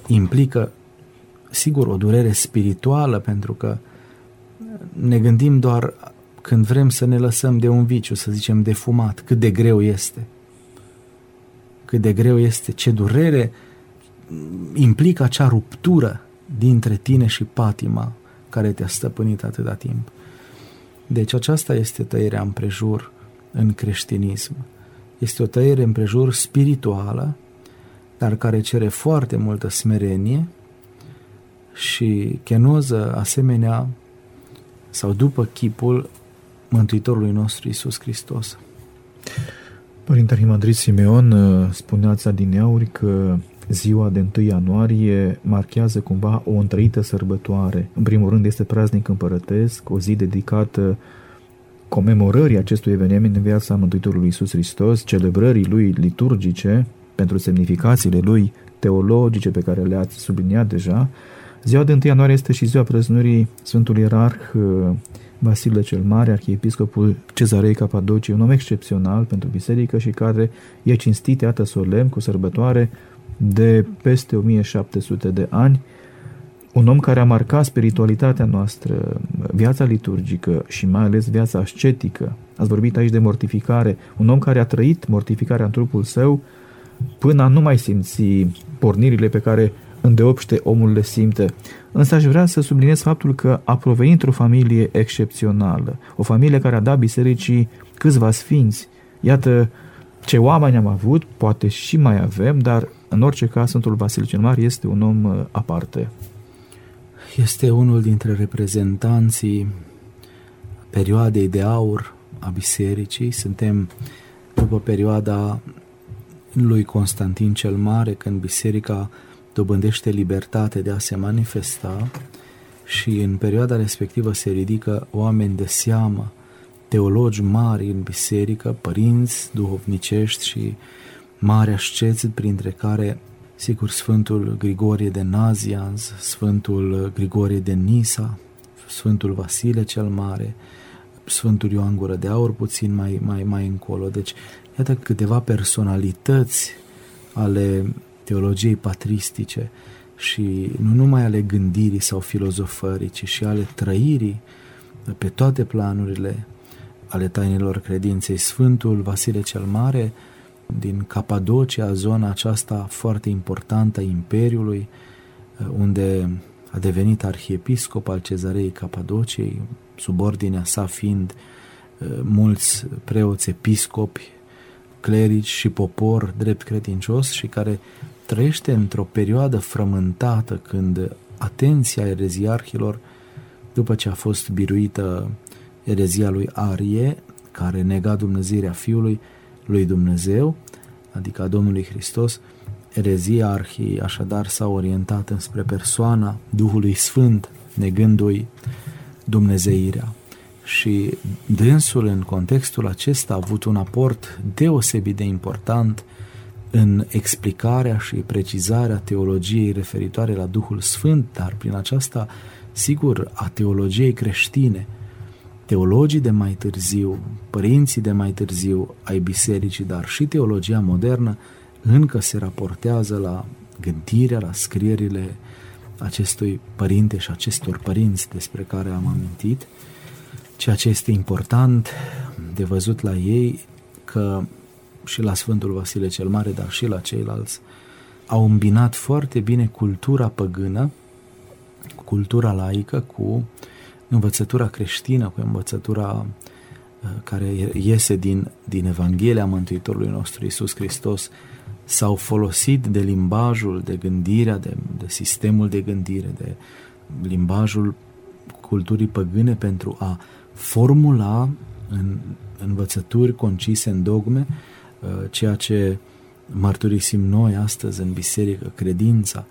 implică, sigur, o durere spirituală, pentru că ne gândim doar când vrem să ne lăsăm de un viciu, să zicem, de fumat, cât de greu este. Cât de greu este, ce durere implică acea ruptură dintre tine și patima care te-a stăpânit atâta timp. Deci aceasta este tăierea împrejur în creștinism. Este o tăiere împrejur spirituală, dar care cere foarte multă smerenie și chenoză asemenea sau după chipul Mântuitorului nostru Isus Hristos. Părinte Arhimandrit Simeon, spuneați adineauri că ziua de 1 ianuarie marchează cumva o întreită sărbătoare. În primul rând este praznic împărătesc, o zi dedicată comemorării acestui eveniment în viața Mântuitorului Iisus Hristos, celebrării lui liturgice, pentru semnificațiile lui teologice pe care le-ați subliniat deja. Ziua de 1 ianuarie este și ziua prăznurii Sfântului Ierarh Vasile cel Mare, arhiepiscopul Cezarei Capadocii, un om excepțional pentru biserică și care e cinstit, iată, solemn, cu sărbătoare, de peste 1700 de ani, un om care a marcat spiritualitatea noastră, viața liturgică și mai ales viața ascetică. Ați vorbit aici de mortificare, un om care a trăit mortificarea în trupul său până a nu mai simți pornirile pe care îndeopște omul le simte. Însă aș vrea să subliniez faptul că a provenit într-o familie excepțională, o familie care a dat bisericii câțiva sfinți. Iată ce oameni am avut, poate și mai avem, dar în orice caz, Sfântul Vasile cel Mare este un om uh, aparte. Este unul dintre reprezentanții perioadei de aur a bisericii, suntem după perioada lui Constantin cel Mare, când biserica dobândește libertate de a se manifesta și în perioada respectivă se ridică oameni de seamă, teologi mari în biserică, părinți duhovnicești și mari asceți, printre care, sigur, Sfântul Grigorie de Nazianz, Sfântul Grigorie de Nisa, Sfântul Vasile cel Mare, Sfântul Ioan Gură de Aur puțin mai, mai, mai încolo. Deci, iată câteva personalități ale teologiei patristice și nu numai ale gândirii sau filozofării, ci și ale trăirii pe toate planurile ale tainelor credinței. Sfântul Vasile cel Mare din Capadocia, zona aceasta foarte importantă a Imperiului, unde a devenit arhiepiscop al cezarei Capadociei, sub ordinea sa fiind mulți preoți episcopi, clerici și popor drept credincios și care trăiește într-o perioadă frământată când atenția ereziarhilor, după ce a fost biruită erezia lui Arie, care nega Dumnezeirea Fiului lui Dumnezeu, adică a Domnului Hristos, erezia arhii așadar s-a orientat înspre persoana Duhului Sfânt, negându-i Dumnezeirea. Și dânsul în contextul acesta a avut un aport deosebit de important în explicarea și precizarea teologiei referitoare la Duhul Sfânt, dar prin aceasta, sigur, a teologiei creștine. Teologii de mai târziu, părinții de mai târziu ai bisericii, dar și teologia modernă, încă se raportează la gândirea, la scrierile acestui părinte și acestor părinți despre care am amintit. Ceea ce este important de văzut la ei, că și la Sfântul Vasile cel Mare, dar și la ceilalți, au îmbinat foarte bine cultura păgână, cultura laică cu învățătura creștină, cu învățătura uh, care iese din, din Evanghelia Mântuitorului nostru Isus Hristos, s-au folosit de limbajul, de gândirea, de, de sistemul de gândire, de limbajul culturii păgâne pentru a formula în învățături concise în dogme Uh, ceea ce mărturisim noi astăzi în biserică, credința,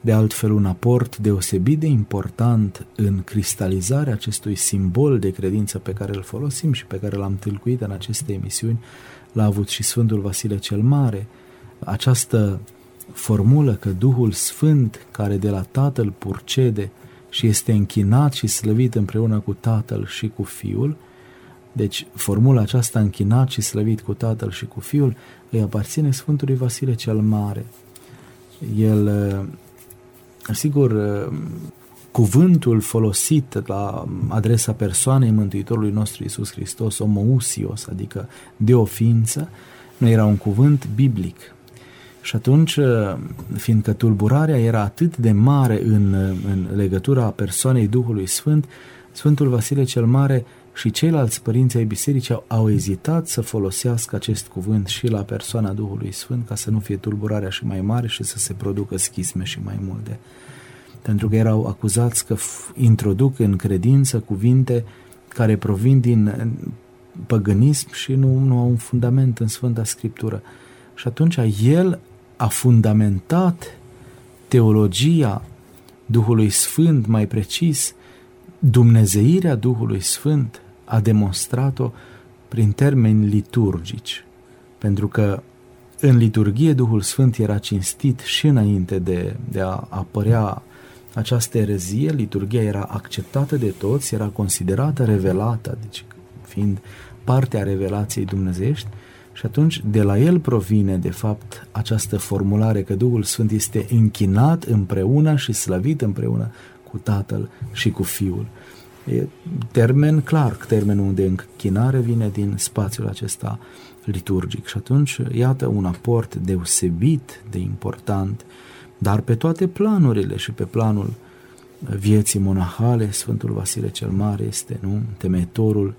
de altfel un aport deosebit de important în cristalizarea acestui simbol de credință pe care îl folosim și pe care l-am tâlcuit în aceste emisiuni, l-a avut și Sfântul Vasile cel Mare. Această formulă că Duhul Sfânt, care de la Tatăl purcede și este închinat și slăvit împreună cu Tatăl și cu Fiul, deci, formula aceasta închinat și slăvit cu Tatăl și cu Fiul îi aparține Sfântului Vasile cel Mare. El, uh, sigur, uh, cuvântul folosit la adresa persoanei Mântuitorului nostru Isus Hristos, omousios, adică de ofință, nu era un cuvânt biblic. Și atunci, uh, fiindcă tulburarea era atât de mare în, în legătura persoanei Duhului Sfânt, Sfântul Vasile cel Mare și ceilalți părinți ai bisericii au, au ezitat să folosească acest cuvânt și la persoana Duhului Sfânt ca să nu fie tulburarea și mai mare și să se producă schisme și mai multe. Pentru că erau acuzați că introduc în credință cuvinte care provin din păgânism și nu, nu au un fundament în Sfânta Scriptură. Și atunci el a fundamentat teologia Duhului Sfânt, mai precis, Dumnezeirea Duhului Sfânt a demonstrat-o prin termeni liturgici, pentru că în liturghie Duhul Sfânt era cinstit și înainte de, de a apărea această erezie, liturghia era acceptată de toți, era considerată revelată, deci fiind parte a revelației dumnezeiești, și atunci de la el provine, de fapt, această formulare că Duhul Sfânt este închinat împreună și slăvit împreună cu Tatăl și cu Fiul. E termen clar, termenul de închinare vine din spațiul acesta liturgic și atunci, iată, un aport deosebit de important, dar pe toate planurile și pe planul vieții monahale, Sfântul Vasile cel Mare este nu? temeitorul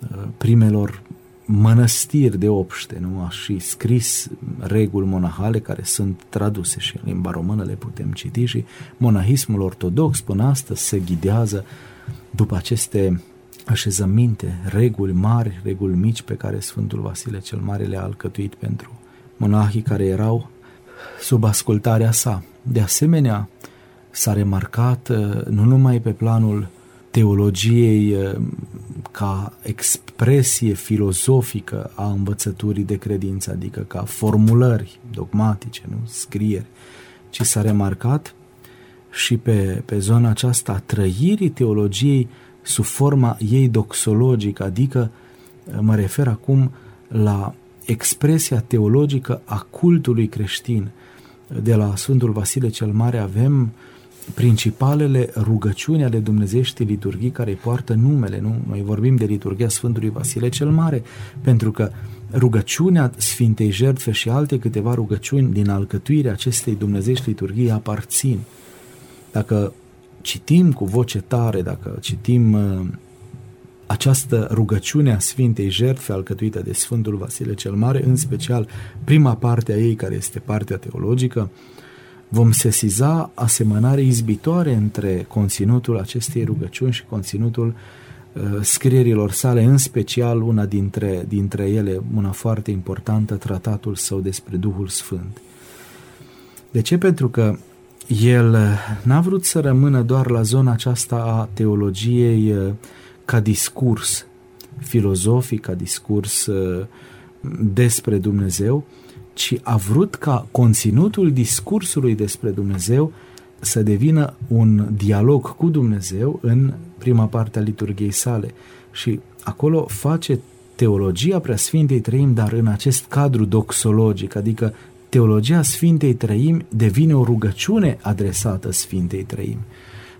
uh, primelor mănăstiri de obște, nu? A și scris reguli monahale care sunt traduse și în limba română le putem citi și monahismul ortodox până astăzi se ghidează după aceste așezăminte, reguli mari, reguli mici pe care Sfântul Vasile cel Mare le-a alcătuit pentru monahii care erau sub ascultarea sa. De asemenea, s-a remarcat uh, nu numai pe planul teologiei uh, ca expresie filozofică a învățăturii de credință, adică ca formulări dogmatice, nu scrieri, ci s-a remarcat și pe, pe zona aceasta a trăirii teologiei sub forma ei doxologică, adică mă refer acum la expresia teologică a cultului creștin. De la Sfântul Vasile cel Mare avem principalele rugăciuni ale dumnezeiești liturghii care îi poartă numele. Nu? Noi vorbim de liturghia Sfântului Vasile cel Mare, pentru că rugăciunea Sfintei Jertfe și alte câteva rugăciuni din alcătuirea acestei dumnezeiești liturghii aparțin. Dacă citim cu voce tare, dacă citim uh, această rugăciune a Sfintei Jertfe alcătuită de Sfântul Vasile cel Mare, în special prima parte a ei, care este partea teologică, vom sesiza asemănare izbitoare între conținutul acestei rugăciuni și conținutul uh, scrierilor sale, în special una dintre, dintre ele, una foarte importantă, tratatul său despre Duhul Sfânt. De ce? Pentru că el n-a vrut să rămână doar la zona aceasta a teologiei uh, ca discurs filozofic, ca discurs uh, despre Dumnezeu, ci a vrut ca conținutul discursului despre Dumnezeu să devină un dialog cu Dumnezeu în prima parte a liturgiei sale. Și acolo face teologia Preasfintei Trăim, dar în acest cadru doxologic, adică teologia Sfintei Trăim devine o rugăciune adresată Sfintei Trăim.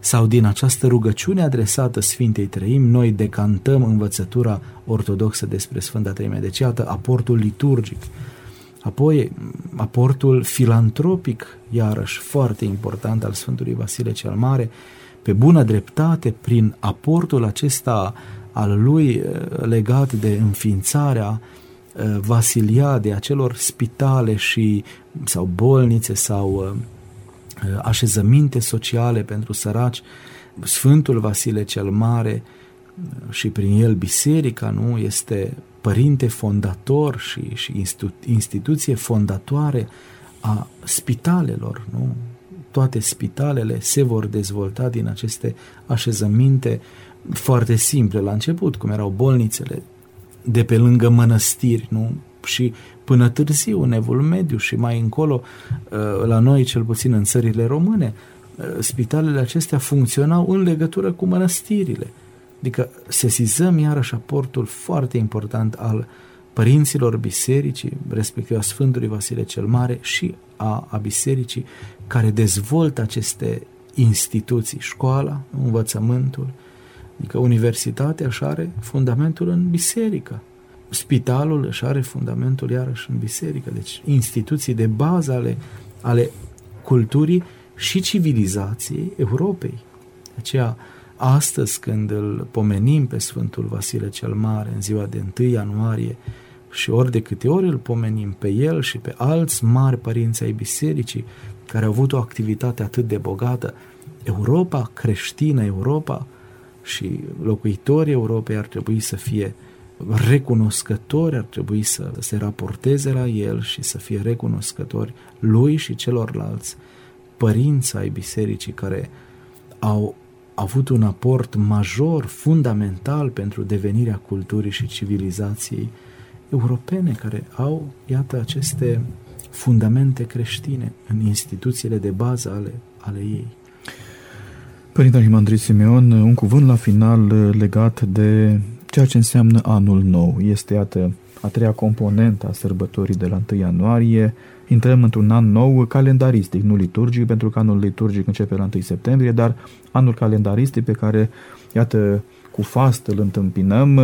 Sau din această rugăciune adresată Sfintei Trăim, noi decantăm învățătura ortodoxă despre Sfânta Trăime. Deci, iată, aportul liturgic. Apoi, aportul filantropic, iarăși foarte important al Sfântului Vasile cel Mare, pe bună dreptate, prin aportul acesta al lui eh, legat de înființarea Uh, vasiliade, acelor spitale și sau bolnițe sau uh, uh, așezăminte sociale pentru săraci, Sfântul Vasile cel Mare și prin el biserica, nu, este părinte fondator și, și institu- instituție fondatoare a spitalelor, nu? Toate spitalele se vor dezvolta din aceste așezăminte foarte simple la început, cum erau bolnițele de pe lângă mănăstiri, nu? Și până târziu, în evul mediu și mai încolo, uh, la noi, cel puțin în țările române, uh, spitalele acestea funcționau în legătură cu mănăstirile. Adică sesizăm iarăși aportul foarte important al părinților bisericii, respectiv a Sfântului Vasile cel Mare și a, a bisericii, care dezvoltă aceste instituții, școala, învățământul, Adică universitatea își are fundamentul în biserică. Spitalul își are fundamentul iarăși în biserică. Deci instituții de bază ale, ale culturii și civilizației Europei. Aceea, astăzi când îl pomenim pe Sfântul Vasile cel Mare în ziua de 1 ianuarie și ori de câte ori îl pomenim pe el și pe alți mari părinți ai bisericii care au avut o activitate atât de bogată, Europa creștină, Europa și locuitorii Europei ar trebui să fie recunoscători, ar trebui să se raporteze la el și să fie recunoscători lui și celorlalți părinți ai bisericii care au avut un aport major, fundamental pentru devenirea culturii și civilizației europene, care au, iată, aceste fundamente creștine în instituțiile de bază ale, ale ei. Părinte Arhimandrit Simeon, un cuvânt la final legat de ceea ce înseamnă anul nou. Este, iată, a treia componentă a sărbătorii de la 1 ianuarie. Intrăm într-un an nou calendaristic, nu liturgic, pentru că anul liturgic începe la 1 septembrie, dar anul calendaristic pe care, iată, cu fast îl întâmpinăm,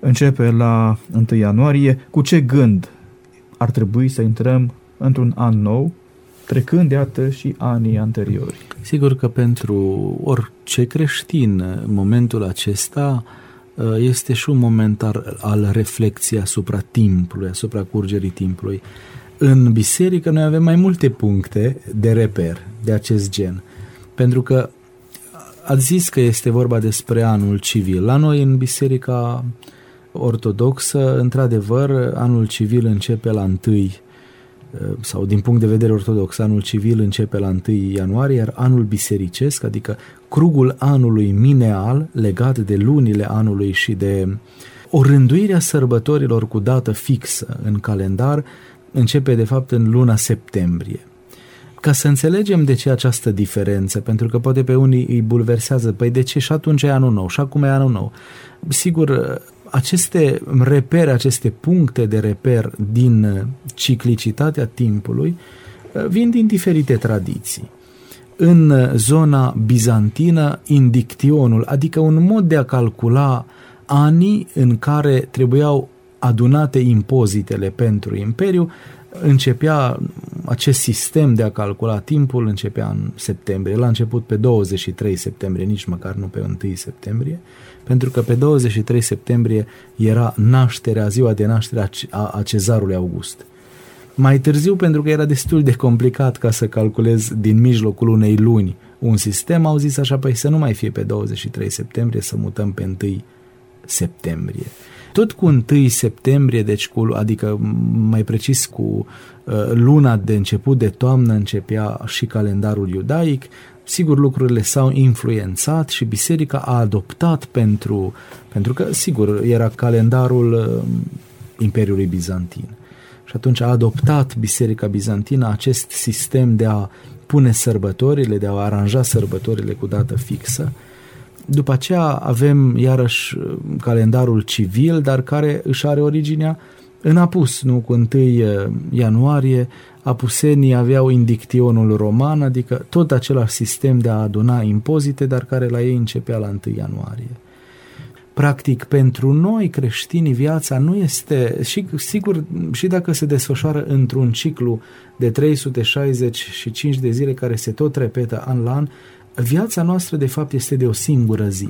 începe la 1 ianuarie. Cu ce gând ar trebui să intrăm într-un an nou, trecând, iată, și anii anteriori? Sigur că pentru orice creștin, momentul acesta uh, este și un moment al, al reflexiei asupra timpului, asupra curgerii timpului. În biserică noi avem mai multe puncte de reper de acest gen, pentru că ați zis că este vorba despre anul civil. La noi, în Biserica Ortodoxă, într-adevăr, anul civil începe la 1 sau din punct de vedere ortodox, anul civil începe la 1 ianuarie, iar anul bisericesc, adică crugul anului mineal, legat de lunile anului și de o rânduire a sărbătorilor cu dată fixă în calendar, începe de fapt în luna septembrie. Ca să înțelegem de ce această diferență, pentru că poate pe unii îi bulversează, păi de ce și atunci e anul nou, și acum e anul nou. Sigur, aceste repere, aceste puncte de reper din ciclicitatea timpului vin din diferite tradiții. În zona bizantină, indictionul, adică un mod de a calcula anii în care trebuiau adunate impozitele pentru imperiu, începea acest sistem de a calcula timpul, începea în septembrie. La început pe 23 septembrie, nici măcar nu pe 1 septembrie, pentru că pe 23 septembrie era nașterea, ziua de naștere a, a cezarului August. Mai târziu, pentru că era destul de complicat ca să calculez din mijlocul unei luni un sistem, au zis așa, păi să nu mai fie pe 23 septembrie, să mutăm pe 1 septembrie. Tot cu 1 septembrie, deci cu, adică mai precis cu uh, luna de început de toamnă începea și calendarul iudaic, sigur lucrurile s-au influențat și biserica a adoptat pentru, pentru că sigur era calendarul uh, Imperiului Bizantin. Și atunci a adoptat Biserica Bizantină acest sistem de a pune sărbătorile, de a aranja sărbătorile cu dată fixă, după aceea avem iarăși uh, calendarul civil, dar care își are originea în apus, nu cu 1 uh, ianuarie, apusenii aveau indictionul roman, adică tot același sistem de a aduna impozite, dar care la ei începea la 1 ianuarie. Practic, pentru noi creștini, viața nu este, și sigur, și dacă se desfășoară într-un ciclu de 365 de zile care se tot repetă an la an, viața noastră de fapt este de o singură zi.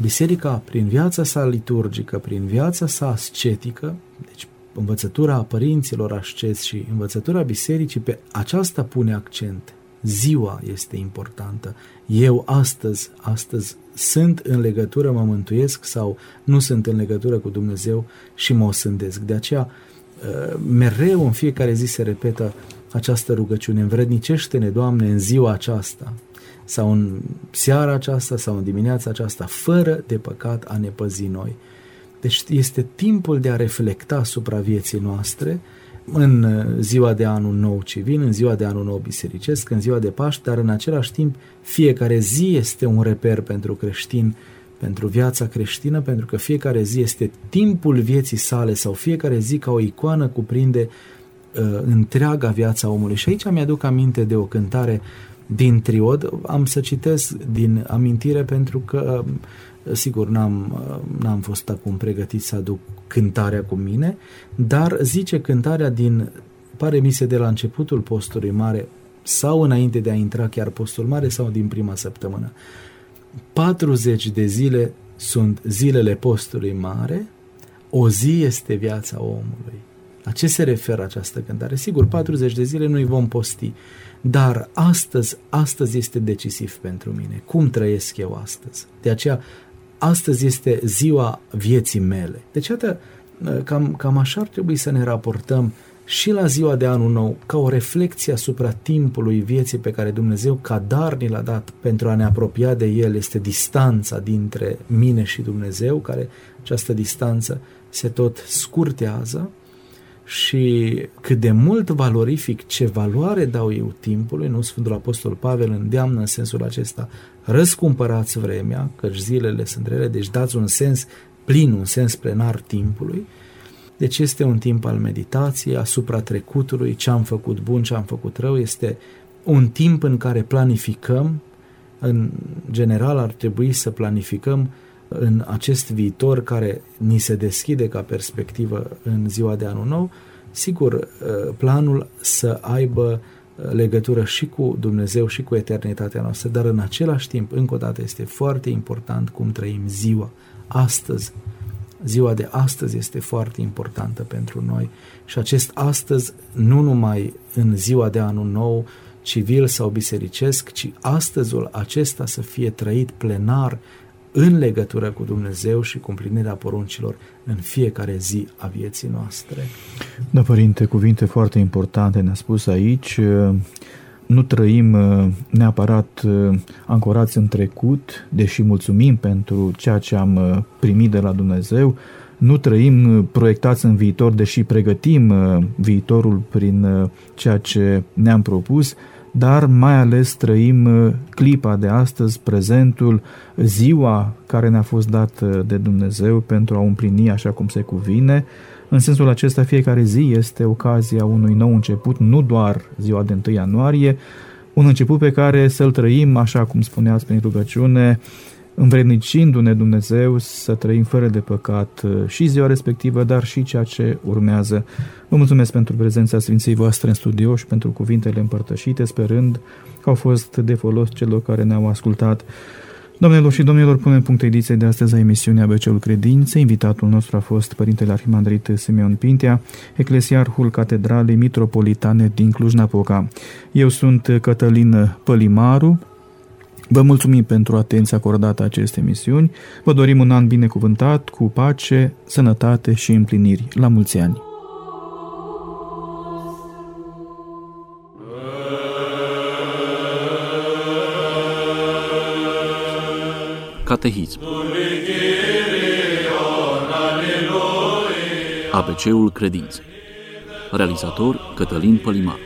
Biserica, prin viața sa liturgică, prin viața sa ascetică, deci învățătura părinților asceți și învățătura bisericii, pe aceasta pune accent. Ziua este importantă. Eu astăzi, astăzi sunt în legătură, mă mântuiesc sau nu sunt în legătură cu Dumnezeu și mă osândesc. De aceea, uh, mereu în fiecare zi se repetă această rugăciune. Învrednicește-ne, Doamne, în ziua aceasta sau în seara aceasta sau în dimineața aceasta, fără de păcat a ne păzi noi. Deci este timpul de a reflecta asupra vieții noastre în ziua de anul nou civil, în ziua de anul nou bisericesc, în ziua de Paști, dar în același timp fiecare zi este un reper pentru creștin, pentru viața creștină, pentru că fiecare zi este timpul vieții sale sau fiecare zi ca o icoană cuprinde uh, întreaga viața omului. Și aici mi-aduc aminte de o cântare din triod. Am să citesc din amintire pentru că, sigur, n-am, n-am fost acum pregătit să aduc cântarea cu mine, dar zice cântarea din, pare mi se de la începutul postului mare sau înainte de a intra chiar postul mare sau din prima săptămână. 40 de zile sunt zilele postului mare, o zi este viața omului. La ce se referă această cântare? Sigur, 40 de zile nu-i vom posti, dar astăzi, astăzi este decisiv pentru mine. Cum trăiesc eu astăzi? De aceea, astăzi este ziua vieții mele. Deci, iată, cam, cam așa ar trebui să ne raportăm și la ziua de anul nou, ca o reflexie asupra timpului vieții pe care Dumnezeu ca dar ni l-a dat pentru a ne apropia de El, este distanța dintre mine și Dumnezeu, care această distanță se tot scurtează, și cât de mult valorific ce valoare dau eu timpului, nu? Sfântul Apostol Pavel îndeamnă în sensul acesta, răscumpărați vremea, căci zilele sunt rele, deci dați un sens plin, un sens plenar timpului, deci este un timp al meditației asupra trecutului, ce am făcut bun, ce am făcut rău, este un timp în care planificăm, în general ar trebui să planificăm în acest viitor care ni se deschide ca perspectivă în ziua de anul nou, sigur, uh, planul să aibă uh, legătură și cu Dumnezeu și cu eternitatea noastră, dar în același timp, încă o dată, este foarte important cum trăim ziua, astăzi. Ziua de astăzi este foarte importantă pentru noi și acest astăzi, nu numai în ziua de anul nou, civil sau bisericesc, ci astăzul acesta să fie trăit plenar în legătură cu Dumnezeu și cu împlinirea poruncilor în fiecare zi a vieții noastre. Da, Părinte, cuvinte foarte importante ne-a spus aici. Nu trăim uh, neapărat uh, ancorați în trecut, deși mulțumim pentru ceea ce am uh, primit de la Dumnezeu, nu trăim proiectați în viitor, deși pregătim viitorul prin ceea ce ne-am propus, dar mai ales trăim uh, clipa de astăzi, prezentul, ziua care ne-a fost dată uh, de Dumnezeu pentru a împlini așa cum se cuvine. În sensul acesta, fiecare zi este ocazia unui nou început, nu doar ziua de 1 ianuarie, un început pe care să-l trăim, așa cum spuneați prin rugăciune, învrednicindu-ne Dumnezeu să trăim fără de păcat uh, și ziua respectivă, dar și ceea ce urmează. Vă mulțumesc pentru prezența Sfinței voastre în studio și pentru cuvintele împărtășite, sperând că au fost de folos celor care ne-au ascultat. Domnilor și domnilor, punem punct ediției de astăzi a emisiunii ABC-ul Credinței. Invitatul nostru a fost Părintele Arhimandrit Simeon Pintea, Eclesiarhul Catedralei Mitropolitane din Cluj-Napoca. Eu sunt Cătălin Pălimaru, Vă mulțumim pentru atenția acordată acestei emisiuni. Vă dorim un an binecuvântat, cu pace, sănătate și împliniri. La mulți ani! Catehism ABC-ul credinței Realizator Cătălin Pălimar